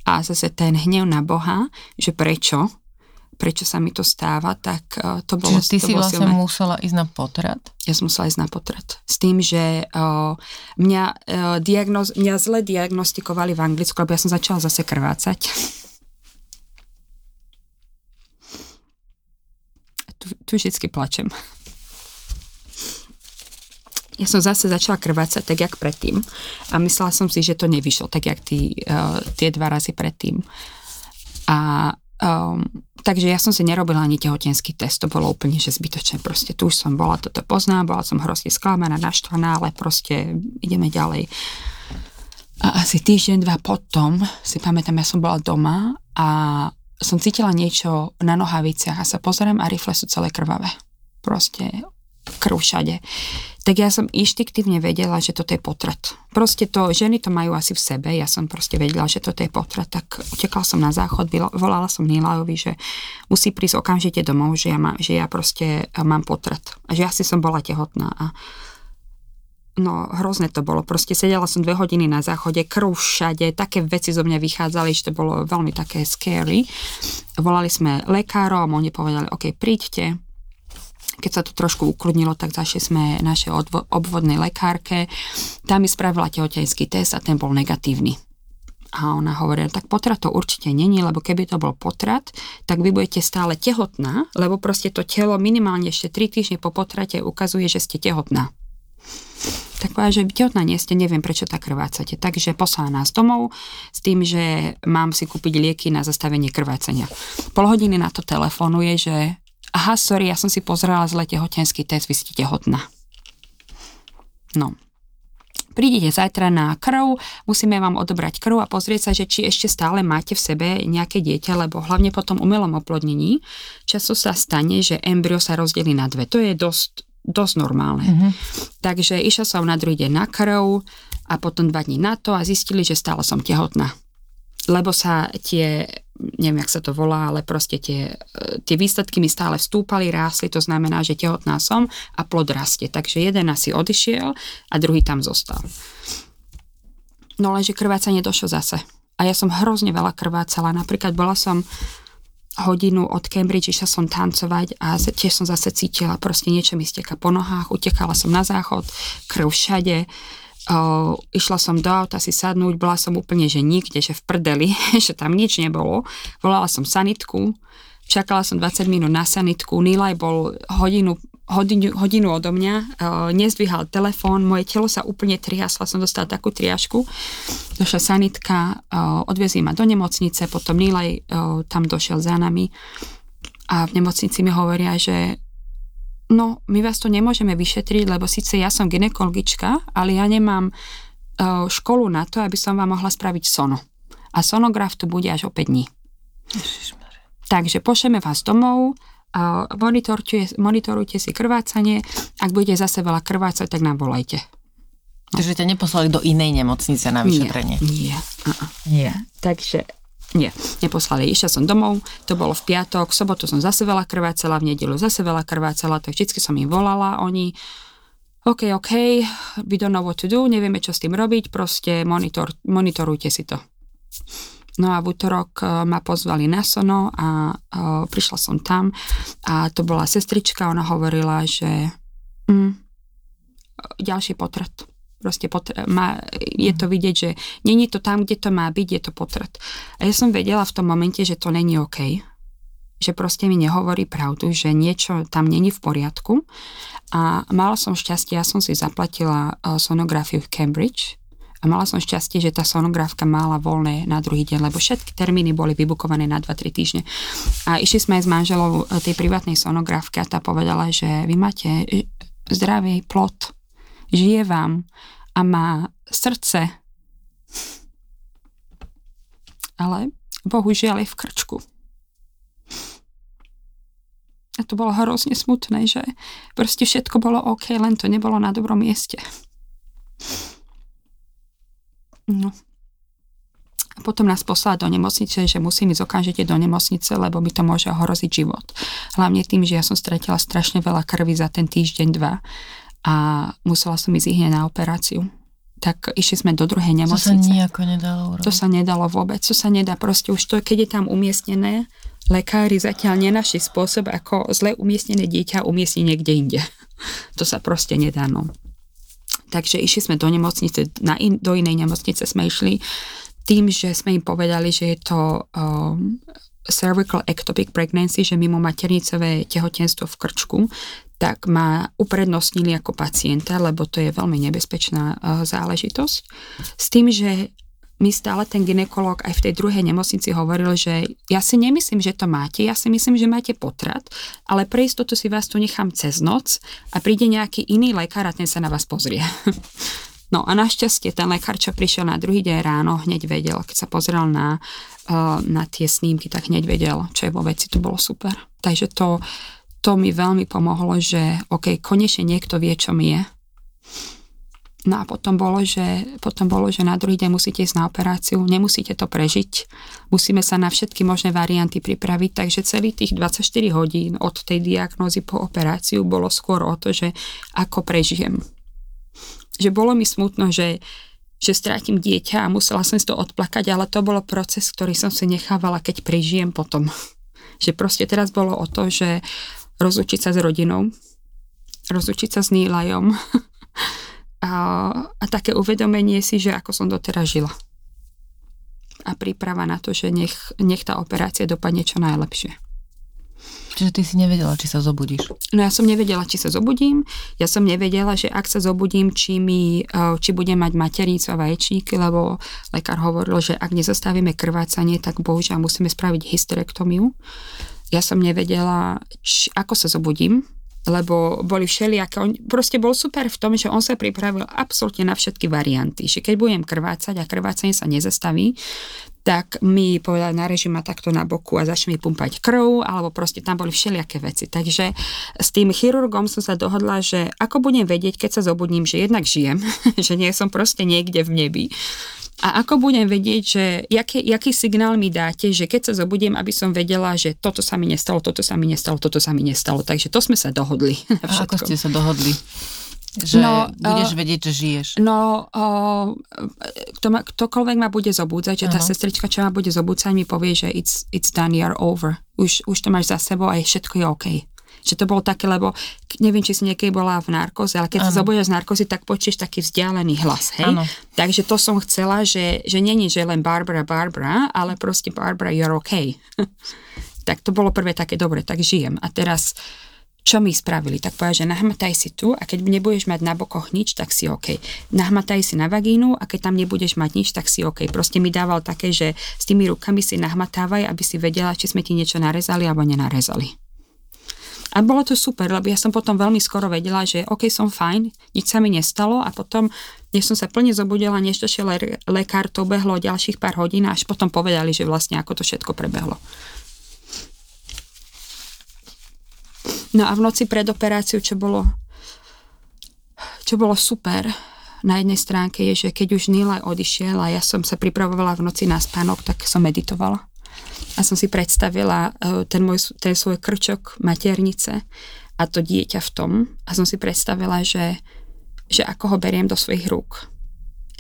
A zase ten hnev na Boha, že prečo, prečo sa mi to stáva, tak uh, to bolo Čiže ty to si bolo vlastne silné. musela ísť na potrat? Ja som musela ísť na potrat. S tým, že uh, mňa, uh, diagnoz, mňa zle diagnostikovali v Anglicku, lebo ja som začala zase krvácať. Tu, tu vždycky plačem. Ja som zase začala krvácať tak, jak predtým. A myslela som si, že to nevyšlo, tak, jak tí, uh, tie dva razy predtým. A um, takže ja som si nerobila ani tehotenský test, to bolo úplne že zbytočné. Proste tu už som bola, toto poznám, bola som hrozne sklamaná, naštvaná, ale proste ideme ďalej. A asi týždeň, dva potom, si pamätám, ja som bola doma a som cítila niečo na nohaviciach a sa pozerám a rifle sú celé krvavé. Proste krv všade. Tak ja som inštiktívne vedela, že toto je potrat. Proste to, ženy to majú asi v sebe, ja som proste vedela, že toto je potrat, tak utekala som na záchod, volala som Nilajovi, že musí prísť okamžite domov, že ja, má, že ja proste mám potrat. A že asi som bola tehotná a No, hrozné to bolo. Proste sedela som dve hodiny na záchode, krv všade, také veci zo mňa vychádzali, že to bolo veľmi také scary. Volali sme lekárom, oni povedali, OK, príďte. Keď sa to trošku ukludnilo, tak zašli sme našej odvo- obvodnej lekárke. Tá mi spravila tehotenský test a ten bol negatívny. A ona hovorila, tak potrat to určite není, lebo keby to bol potrat, tak vy budete stále tehotná, lebo proste to telo minimálne ešte 3 týždne po potrate ukazuje, že ste tehotná tak povedala, že tehotná nie ste, neviem prečo tak krvácate. Takže poslala nás domov s tým, že mám si kúpiť lieky na zastavenie krvácania. Pol hodiny na to telefonuje, že aha, sorry, ja som si pozrela zle tehotenský test, vy ste tehotná. No, prídete zajtra na krv, musíme vám odobrať krv a pozrieť sa, že či ešte stále máte v sebe nejaké dieťa, lebo hlavne po tom umelom oplodnení často sa stane, že embryo sa rozdelí na dve. To je dosť dosť normálne. Mhm. Takže išla som na druhý deň na krv a potom dva dní na to a zistili, že stále som tehotná. Lebo sa tie, neviem, jak sa to volá, ale proste tie, e, tie výsledky mi stále vstúpali, rástli, to znamená, že tehotná som a plod rastie. Takže jeden asi odišiel a druhý tam zostal. No lenže krvácanie došlo zase. A ja som hrozne veľa krvácala. Napríklad bola som hodinu od Cambridge, išla som tancovať a tiež som zase cítila, proste niečo mi steka po nohách, utekala som na záchod, krv všade, o, išla som do auta si sadnúť, bola som úplne, že nikde, že v prdeli, že tam nič nebolo. Volala som sanitku, čakala som 20 minút na sanitku, Nilaj bol hodinu hodinu, hodinu odo mňa, uh, nezdvíhal telefón, moje telo sa úplne triaslo, som dostala takú triašku. Došla sanitka, uh, odviezli ma do nemocnice, potom Nílaj uh, tam došiel za nami a v nemocnici mi hovoria, že no, my vás to nemôžeme vyšetriť, lebo síce ja som ginekologička, ale ja nemám školu na to, aby som vám mohla spraviť sono. A sonograf tu bude až o 5 dní. Takže pošleme vás domov, monitorujte, monitorujte si krvácanie. Ak bude zase veľa krvácať, tak nám volajte. Takže ťa neposlali do inej nemocnice na vyšetrenie? Nie, nie. Uh-uh. Nie. Takže nie, neposlali. Išla som domov, to bolo v piatok, v sobotu som zase veľa krvácala, v nedelu zase veľa krvácala, tak vždycky som im volala, oni OK, OK, we don't know what to do, nevieme, čo s tým robiť, proste monitor, monitorujte si to. No a v útorok e, ma pozvali na sono a uh, prišla som tam a to bola sestrička, ona hovorila, že mm, ďalší potrat. Proste potrat, má, je to vidieť, že není to tam, kde to má byť, je to potrat. A ja som vedela v tom momente, že to není OK, že proste mi nehovorí pravdu, že niečo tam není v poriadku. A mala som šťastie, ja som si zaplatila sonografiu v Cambridge, A mala som šťastie, že tá sonografka mala voľné na druhý deň, lebo všetky termíny boli vybukované na 2-3 týždne. A išli sme aj s manželou e, tej privátnej sonografky a tá povedala, že vy máte e, zdravý plot, žije vám a má srdce, ale bohužiaľ je v krčku. A to bolo hrozne smutné, že proste všetko bolo OK, len to nebolo na dobrom mieste. No. A potom nás poslala do nemocnice, že musím ísť okamžite do nemocnice, lebo mi to môže ohroziť život. Hlavne tým, že ja som stretila strašne veľa krvi za ten týždeň, dva a musela som ísť hneď na operáciu tak išli sme do druhej nemocnice. To sa nejako nedalo urobiť. To sa nedalo vôbec, to sa nedá. Proste už to, keď je tam umiestnené, lekári zatiaľ nenašli spôsob, ako zle umiestnené dieťa umiestniť niekde inde. To sa proste nedá, no. Takže išli sme do nemocnice, na in, do inej nemocnice sme išli tým, že sme im povedali, že je to um, cervical ectopic pregnancy, že mimo maternicové tehotenstvo v krčku, tak ma uprednostnili ako pacienta, lebo to je veľmi nebezpečná uh, záležitosť. S tým, že mi stále ten ginekolog aj v tej druhej nemocnici hovoril, že ja si nemyslím, že to máte, ja si myslím, že máte potrat, ale pre istotu si vás tu nechám cez noc a príde nejaký iný lekár a ten sa na vás pozrie. No a našťastie ten lekár, čo prišiel na druhý deň ráno, hneď vedel, keď sa pozrel na, uh, na tie snímky, tak hneď vedel, čo je vo veci, to bolo super. Takže to, to mi veľmi pomohlo, že OK, konečne niekto vie, čo mi je. No a potom bolo, že, potom bolo, že na druhý deň musíte ísť na operáciu, nemusíte to prežiť, musíme sa na všetky možné varianty pripraviť, takže celý tých 24 hodín od tej diagnózy po operáciu bolo skôr o to, že ako prežijem. Že bolo mi smutno, že, že strátim dieťa a musela som si to odplakať, ale to bolo proces, ktorý som si nechávala, keď prežijem potom. Že proste teraz bolo o to, že rozlučiť sa s rodinou, rozlučiť sa s Nílajom a, také uvedomenie si, že ako som doteraz žila. A príprava na to, že nech, nech tá operácia dopadne čo najlepšie. Čiže ty si nevedela, či sa zobudíš? No ja som nevedela, či sa zobudím. Ja som nevedela, že ak sa zobudím, či, mi, e, či budem mať matericu a vaječníky, lebo lekár hovoril, že ak nezastavíme krvácanie, tak bohužiaľ musíme spraviť hysterektomiu ja som nevedela, či, ako sa zobudím, lebo boli všelijaké. On proste bol super v tom, že on sa pripravil absolútne na všetky varianty. Že keď budem krvácať a krvácanie sa nezastaví, tak mi povedal na režim takto na boku a začne mi pumpať krv, alebo proste tam boli všelijaké veci. Takže s tým chirurgom som sa dohodla, že ako budem vedieť, keď sa zobudím, že jednak žijem, že nie som proste niekde v nebi, a ako budem vedieť, že jaký, jaký signál mi dáte, že keď sa zobudím, aby som vedela, že toto sa mi nestalo, toto sa mi nestalo, toto sa mi nestalo. Takže to sme sa dohodli. A ako ste sa dohodli? Že no, budeš uh, vedieť, že žiješ. No, uh, kto ma, ktokoľvek ma bude zobúdzať, že tá uh-huh. sestrička, čo ma bude zobúdzať, mi povie, že it's, it's done, you're over. Už, už to máš za sebou a je všetko je OK že to bolo také, lebo neviem, či si niekedy bola v narkoze, ale keď ano. sa zobudíš z narkozy, tak počuješ taký vzdialený hlas, hej? Ano. Takže to som chcela, že, že není, že len Barbara, Barbara, ale proste Barbara, you're okay. tak to bolo prvé také, dobre, tak žijem. A teraz čo mi spravili? Tak povedal, že nahmataj si tu a keď nebudeš mať na bokoch nič, tak si OK. Nahmataj si na vagínu a keď tam nebudeš mať nič, tak si OK. Proste mi dával také, že s tými rukami si nahmatávaj, aby si vedela, či sme ti niečo narezali alebo nenarezali. A bolo to super, lebo ja som potom veľmi skoro vedela, že OK, som fajn, nič sa mi nestalo a potom, než som sa plne zobudila, než došiel le- lekár, to behlo ďalších pár hodín až potom povedali, že vlastne ako to všetko prebehlo. No a v noci pred operáciou, čo bolo, čo bolo super, na jednej stránke je, že keď už Nila odišiel a ja som sa pripravovala v noci na spánok, tak som meditovala a som si predstavila e, ten, môj, ten svoj krčok maternice a to dieťa v tom a som si predstavila, že, že ako ho beriem do svojich rúk.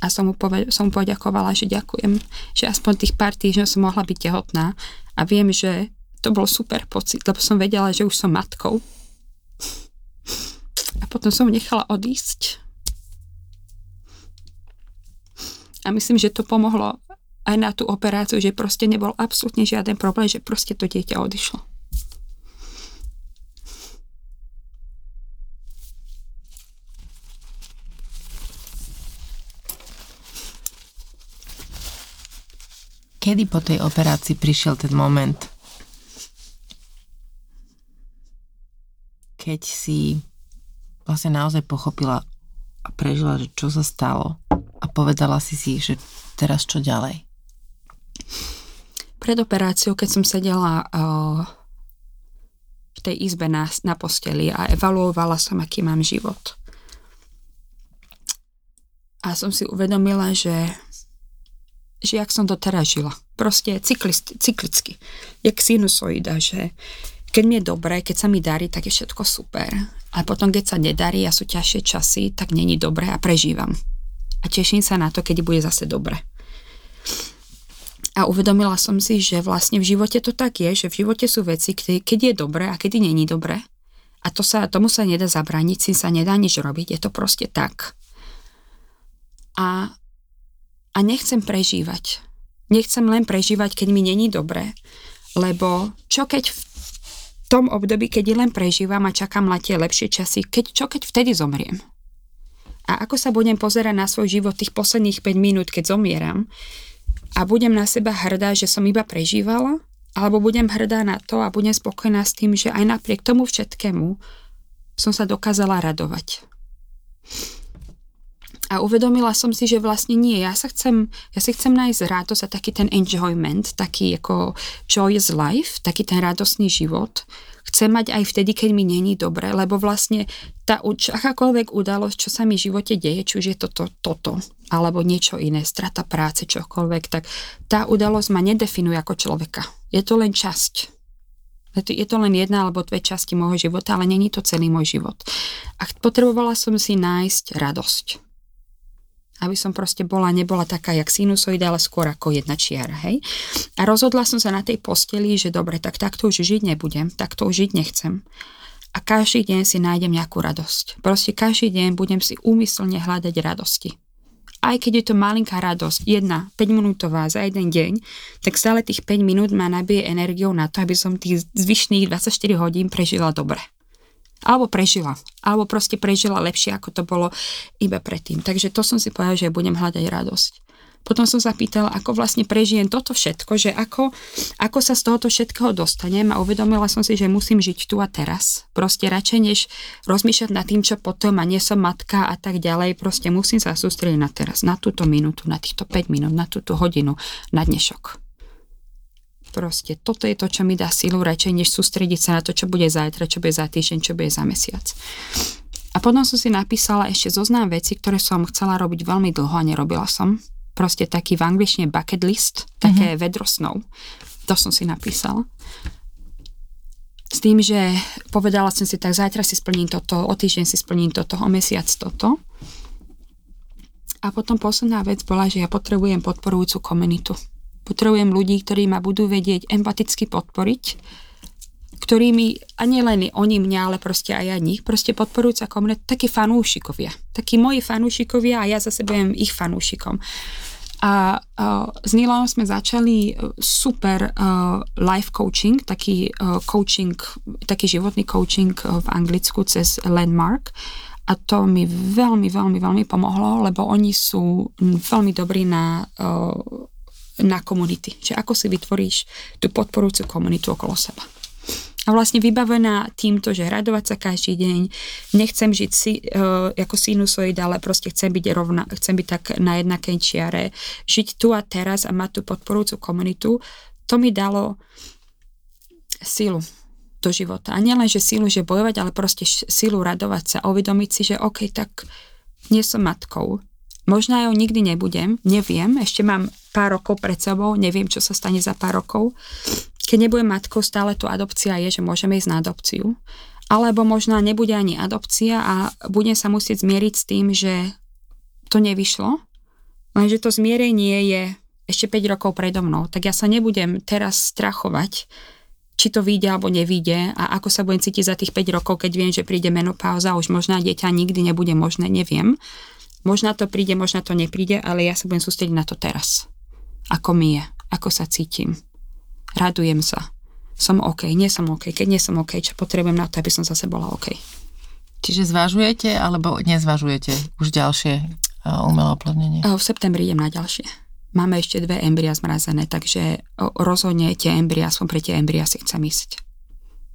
A som mu, poved, som mu poďakovala, že ďakujem, že aspoň tých pár týždňov som mohla byť tehotná a viem, že to bol super pocit, lebo som vedela, že už som matkou. A potom som nechala odísť. A myslím, že to pomohlo aj na tú operáciu, že proste nebol absolútne žiaden problém, že proste to dieťa odišlo. Kedy po tej operácii prišiel ten moment, keď si vlastne naozaj pochopila a prežila, že čo sa stalo a povedala si si, že teraz čo ďalej? Pred operáciou, keď som sedela uh, v tej izbe na, na posteli a evaluovala som, aký mám život. A som si uvedomila, že že jak som to teraz žila. Proste cyklist, cyklicky. Jak sinusoida, že keď mi je dobré, keď sa mi darí, tak je všetko super. A potom, keď sa nedarí a sú ťažšie časy, tak není dobré a prežívam. A teším sa na to, keď bude zase dobre. A uvedomila som si, že vlastne v živote to tak je, že v živote sú veci, keď je dobré a kedy není dobré. A to sa, tomu sa nedá zabrániť, si sa nedá nič robiť, je to proste tak. A, a nechcem prežívať. Nechcem len prežívať, keď mi není dobré, lebo čo keď v tom období, keď len prežívam a čakám na tie lepšie časy, keď, čo keď vtedy zomriem? A ako sa budem pozerať na svoj život tých posledných 5 minút, keď zomieram, a budem na seba hrdá, že som iba prežívala, alebo budem hrdá na to a budem spokojná s tým, že aj napriek tomu všetkému som sa dokázala radovať. A uvedomila som si, že vlastne nie, ja sa chcem, ja si chcem nájsť radosť a taký ten enjoyment, taký ako joyous life, taký ten radostný život, chcem mať aj vtedy, keď mi není dobre, lebo vlastne tá akákoľvek udalosť, čo sa mi v živote deje, či už je toto, toto, alebo niečo iné, strata práce, čokoľvek, tak tá udalosť ma nedefinuje ako človeka. Je to len časť. Je to len jedna alebo dve časti môjho života, ale není to celý môj život. A potrebovala som si nájsť radosť aby som proste bola, nebola taká jak sinusoida, ale skôr ako jedna čiara, hej. A rozhodla som sa na tej posteli, že dobre, tak takto už žiť nebudem, takto už žiť nechcem. A každý deň si nájdem nejakú radosť. Proste každý deň budem si úmyselne hľadať radosti. Aj keď je to malinká radosť, jedna, 5 minútová za jeden deň, tak stále tých 5 minút ma nabije energiou na to, aby som tých zvyšných 24 hodín prežila dobre alebo prežila. Alebo proste prežila lepšie, ako to bolo iba predtým. Takže to som si povedala, že budem hľadať radosť. Potom som sa pýtala, ako vlastne prežijem toto všetko, že ako, ako sa z tohoto všetkého dostanem a uvedomila som si, že musím žiť tu a teraz. Proste radšej než rozmýšľať nad tým, čo potom a nie som matka a tak ďalej, proste musím sa sústrediť na teraz, na túto minútu, na týchto 5 minút, na túto hodinu, na dnešok. Proste toto je to, čo mi dá silu radšej, než sústrediť sa na to, čo bude zajtra, čo bude za týždeň, čo bude za mesiac. A potom som si napísala ešte zoznam veci, ktoré som chcela robiť veľmi dlho a nerobila som. Proste taký v angličtine bucket list, také mm-hmm. vedro snov. To som si napísala. S tým, že povedala som si, tak zajtra si splním toto, o týždeň si splním toto, o mesiac toto. A potom posledná vec bola, že ja potrebujem podporujúcu komunitu. Potrebujem ľudí, ktorí ma budú vedieť empaticky podporiť, ktorými, a nielen oni mňa, ale proste aj ja nich, proste podporujúca komunita, takí fanúšikovia. Takí moji fanúšikovia a ja zase budem ich fanúšikom. A uh, s Nilom sme začali super uh, life coaching, taký uh, coaching, taký životný coaching v Anglicku cez Landmark. A to mi veľmi, veľmi, veľmi pomohlo, lebo oni sú veľmi dobrí na uh, na komunity. Že ako si vytvoríš tú podporujúcu komunitu okolo seba. A vlastne vybavená týmto, že radovať sa každý deň, nechcem žiť si, uh, ako sinusoid, ale proste chcem byť rovna, chcem byť tak na jednakej čiare, žiť tu a teraz a mať tú podporujúcu komunitu, to mi dalo silu do života. A nielen, že silu, že bojovať, ale proste silu radovať sa, uvedomiť si, že OK, tak nie som matkou, Možno aj nikdy nebudem, neviem, ešte mám pár rokov pred sebou, neviem, čo sa stane za pár rokov. Keď nebudem matkou, stále tu adopcia je, že môžeme ísť na adopciu. Alebo možno nebude ani adopcia a budem sa musieť zmieriť s tým, že to nevyšlo, lenže to zmierenie je ešte 5 rokov predo mnou, tak ja sa nebudem teraz strachovať, či to vyjde alebo nevyjde a ako sa budem cítiť za tých 5 rokov, keď viem, že príde menopauza, už možná dieťa nikdy nebude možné, neviem. Možno to príde, možno to nepríde, ale ja sa budem sústrediť na to teraz. Ako mi je, ako sa cítim. Radujem sa. Som OK, nie som OK. Keď nie som OK, čo potrebujem na to, aby som zase bola OK. Čiže zvažujete alebo nezvažujete už ďalšie umelé oplodnenie? V septembri idem na ďalšie. Máme ešte dve embria zmrazené, takže rozhodne tie embria, aspoň pre tie embria si chcem ísť.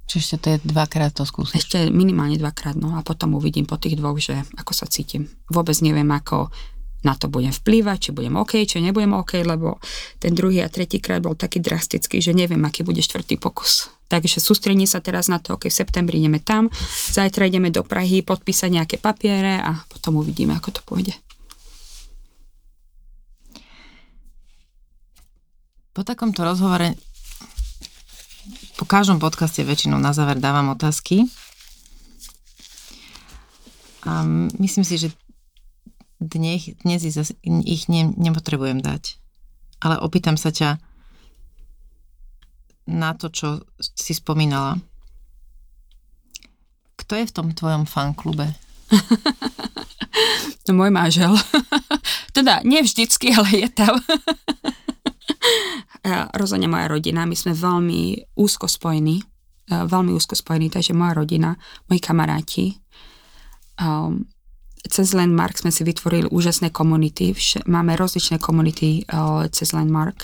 Čiže to je dvakrát to skúsiť? Ešte minimálne dvakrát, no a potom uvidím po tých dvoch, že ako sa cítim. Vôbec neviem, ako na to budem vplývať, či budem OK, či nebudem OK, lebo ten druhý a tretí krát bol taký drastický, že neviem, aký bude štvrtý pokus. Takže sústredím sa teraz na to, OK, v septembri ideme tam, zajtra ideme do Prahy podpísať nejaké papiere a potom uvidíme, ako to pôjde. Po takomto rozhovore po každom podcaste väčšinou na záver dávam otázky. A myslím si, že dnes, dnes ich ne, nepotrebujem dať. Ale opýtam sa ťa na to, čo si spomínala. Kto je v tom tvojom fanklube? to môj mážel. teda, nie vždycky, ale je tam rozhodne moja rodina, my sme veľmi úzko spojení, veľmi úzko spojení, takže moja rodina, moji kamaráti. Um, cez Landmark sme si vytvorili úžasné komunity, máme rozličné komunity uh, cez Landmark.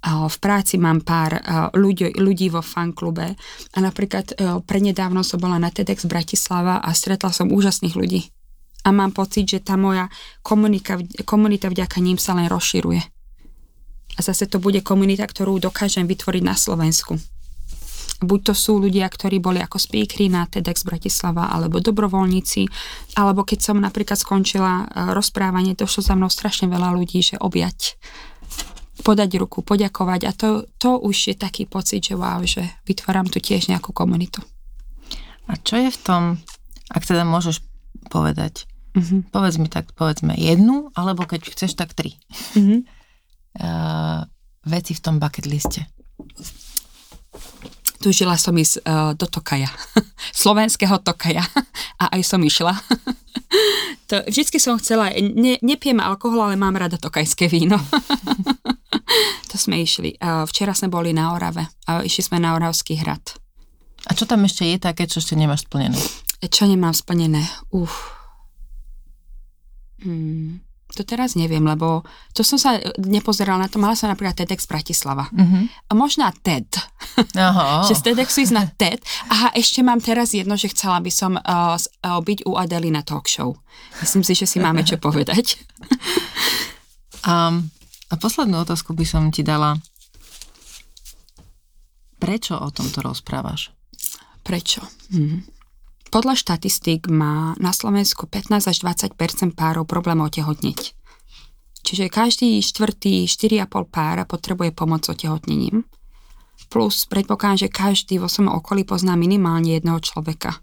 Uh, v práci mám pár uh, ľudí, ľudí vo fanklube a napríklad uh, prednedávno som bola na TEDx Bratislava a stretla som úžasných ľudí. A mám pocit, že tá moja komunita, komunita vďaka ním sa len rozširuje a zase to bude komunita, ktorú dokážem vytvoriť na Slovensku. Buď to sú ľudia, ktorí boli ako speakery na TEDx Bratislava, alebo dobrovoľníci, alebo keď som napríklad skončila e, rozprávanie, došlo za mnou strašne veľa ľudí, že objať, podať ruku, poďakovať a to, to už je taký pocit, že wow, že vytváram tu tiež nejakú komunitu. A čo je v tom, ak teda môžeš povedať, uh-huh. povedz mi tak, povedzme jednu, alebo keď chceš, tak tri. Uh-huh uh, veci v tom bucket liste? Tužila som ísť uh, do Tokaja, slovenského Tokaja a aj som išla. to, vždycky som chcela, ne, nepijem alkohol, ale mám rada tokajské víno. to sme išli. Uh, včera sme boli na Orave a išli sme na Oravský hrad. A čo tam ešte je také, čo ešte nemáš splnené? Čo nemám splnené? Uf. Hmm. To teraz neviem, lebo to som sa nepozerala na to. Mala som napríklad TEDx Bratislava. A možná TED. Aha. že z TEDxu ísť na TED. Aha, ešte mám teraz jedno, že chcela by som uh, byť u Adely na talk show. Myslím si, že si máme čo povedať. um, a poslednú otázku by som ti dala. Prečo o tomto rozprávaš? Prečo? Hm. Podľa štatistík má na Slovensku 15 až 20% párov problém otehotneť. Čiže každý štvrtý 4,5 pára potrebuje pomoc otehotnením. Plus predpokladám, že každý vo svojom okolí pozná minimálne jedného človeka,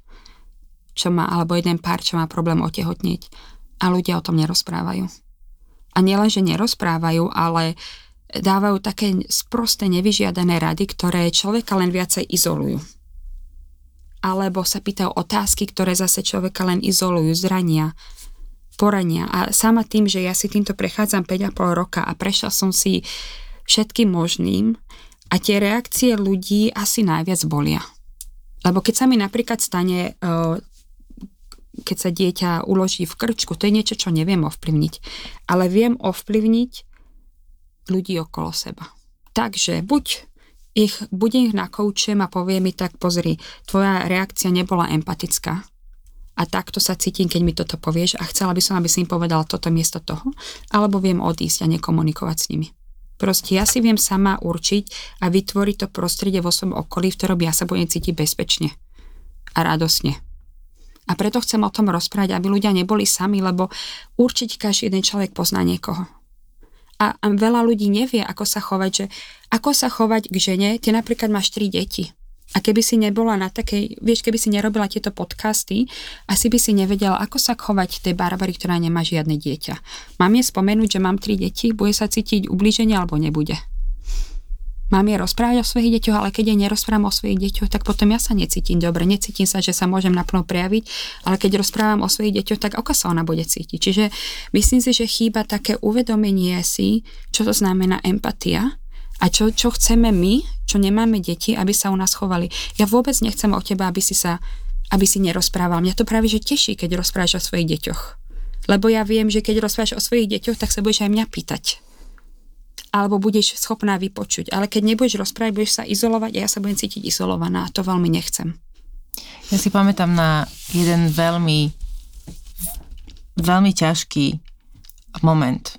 čo má, alebo jeden pár, čo má problém otehotneť. A ľudia o tom nerozprávajú. A nielen, že nerozprávajú, ale dávajú také sprosté nevyžiadané rady, ktoré človeka len viacej izolujú alebo sa pýtajú otázky, ktoré zase človeka len izolujú, zrania, porania. A sama tým, že ja si týmto prechádzam 5,5 roka a prešiel som si všetkým možným a tie reakcie ľudí asi najviac bolia. Lebo keď sa mi napríklad stane, e, keď sa dieťa uloží v krčku, to je niečo, čo neviem ovplyvniť. Ale viem ovplyvniť ľudí okolo seba. Takže buď ich, budem ich nakoučem a povie mi tak, pozri, tvoja reakcia nebola empatická. A takto sa cítim, keď mi toto povieš a chcela by som, aby si im povedala toto miesto toho, alebo viem odísť a nekomunikovať s nimi. Proste ja si viem sama určiť a vytvoriť to prostredie vo svojom okolí, v ktorom ja sa budem cítiť bezpečne a radosne. A preto chcem o tom rozprávať, aby ľudia neboli sami, lebo určite každý jeden človek pozná niekoho a, a veľa ľudí nevie, ako sa chovať, že ako sa chovať k žene, ty napríklad máš tri deti. A keby si nebola na takej, vieš, keby si nerobila tieto podcasty, asi by si nevedela, ako sa chovať tej Barbary, ktorá nemá žiadne dieťa. Mám je spomenúť, že mám tri deti, bude sa cítiť ublíženie alebo nebude. Mám je rozprávať o svojich deťoch, ale keď je nerozprávam o svojich deťoch, tak potom ja sa necítim dobre. Necítim sa, že sa môžem naplno prejaviť, ale keď rozprávam o svojich deťoch, tak ako sa ona bude cítiť. Čiže myslím si, že chýba také uvedomenie si, čo to znamená empatia a čo, čo chceme my, čo nemáme deti, aby sa u nás chovali. Ja vôbec nechcem od teba, aby si sa aby si nerozprával. Mňa to práve že teší, keď rozprávaš o svojich deťoch. Lebo ja viem, že keď rozprávaš o svojich deťoch, tak sa budeš aj mňa pýtať alebo budeš schopná vypočuť. Ale keď nebudeš rozprávať, budeš sa izolovať a ja sa budem cítiť izolovaná a to veľmi nechcem. Ja si pamätám na jeden veľmi veľmi ťažký moment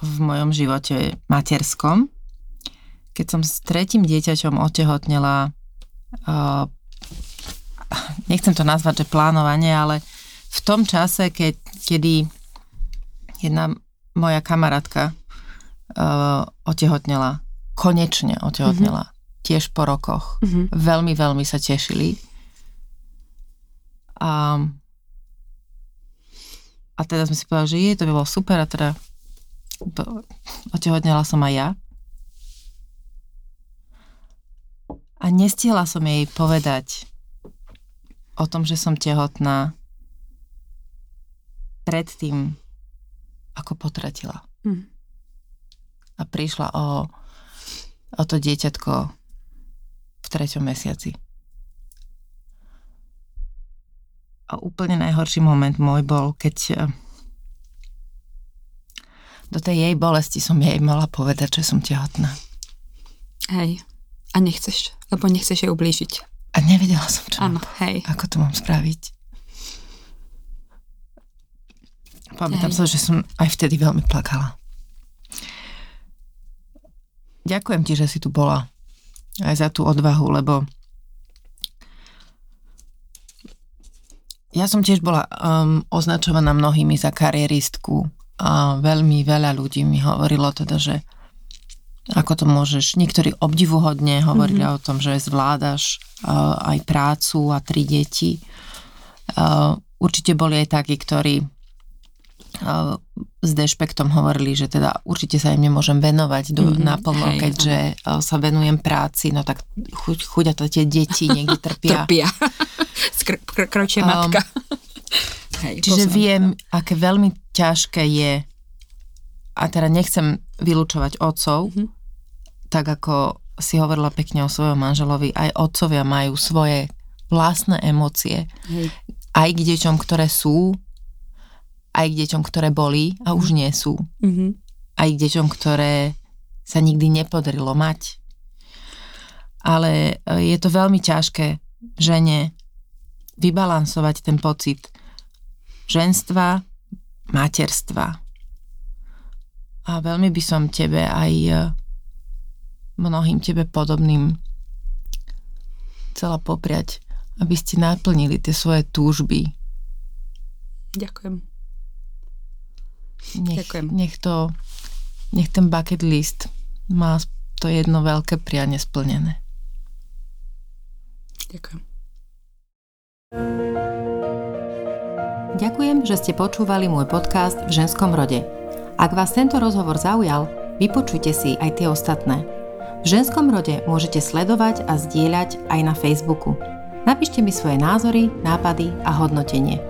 v mojom živote materskom, keď som s tretím dieťaťom otehotnela, uh, nechcem to nazvať, že plánovanie, ale v tom čase, keď, kedy jedna moja kamarátka uh, otehotnela, konečne otehotnela, mm-hmm. tiež po rokoch. Mm-hmm. Veľmi, veľmi sa tešili. A, a teda sme si povedali, že je, to by bolo super a teda otehotnela som aj ja. A nestihla som jej povedať o tom, že som tehotná predtým, ako potratila. Mm. A prišla o, o to dieťatko v treťom mesiaci. A úplne najhorší moment môj bol, keď eh, do tej jej bolesti som jej mala povedať, že som tehotná. Hej. A nechceš, lebo nechceš jej ublížiť. A nevedela som, čo Áno, hej. Ako to mám spraviť. Pamätám hej. sa, že som aj vtedy veľmi plakala. Ďakujem ti, že si tu bola. Aj za tú odvahu, lebo ja som tiež bola um, označovaná mnohými za kariéristku a veľmi veľa ľudí mi hovorilo teda, že ako to môžeš, niektorí obdivuhodne hovorili mm-hmm. o tom, že zvládaš uh, aj prácu a tri deti. Uh, určite boli aj takí, ktorí s dešpektom hovorili, že teda určite sa im nemôžem venovať do, mm-hmm. naplno, Hej, keďže uh, sa venujem práci, no tak chuť, chuť a to tie deti niekde trpia. trpia. Skr- kročie um, matka. Hej, čiže viem, aké veľmi ťažké je a teda nechcem vylúčovať otcov, mm-hmm tak ako si hovorila pekne o svojom manželovi, aj otcovia majú svoje vlastné emócie. Hej. Aj k deťom, ktoré sú, aj k deťom, ktoré boli a už nie sú. Mm-hmm. Aj k deťom, ktoré sa nikdy nepodarilo mať. Ale e, je to veľmi ťažké žene vybalansovať ten pocit ženstva, materstva. A veľmi by som tebe aj e, mnohým tebe podobným chcela popriať, aby ste naplnili tie svoje túžby. Ďakujem. Nech, Ďakujem. Nech to, nech ten bucket list má to jedno veľké prianie splnené. Ďakujem. Ďakujem, že ste počúvali môj podcast v ženskom rode. Ak vás tento rozhovor zaujal, vypočujte si aj tie ostatné. V ženskom rode môžete sledovať a zdieľať aj na Facebooku. Napíšte mi svoje názory, nápady a hodnotenie.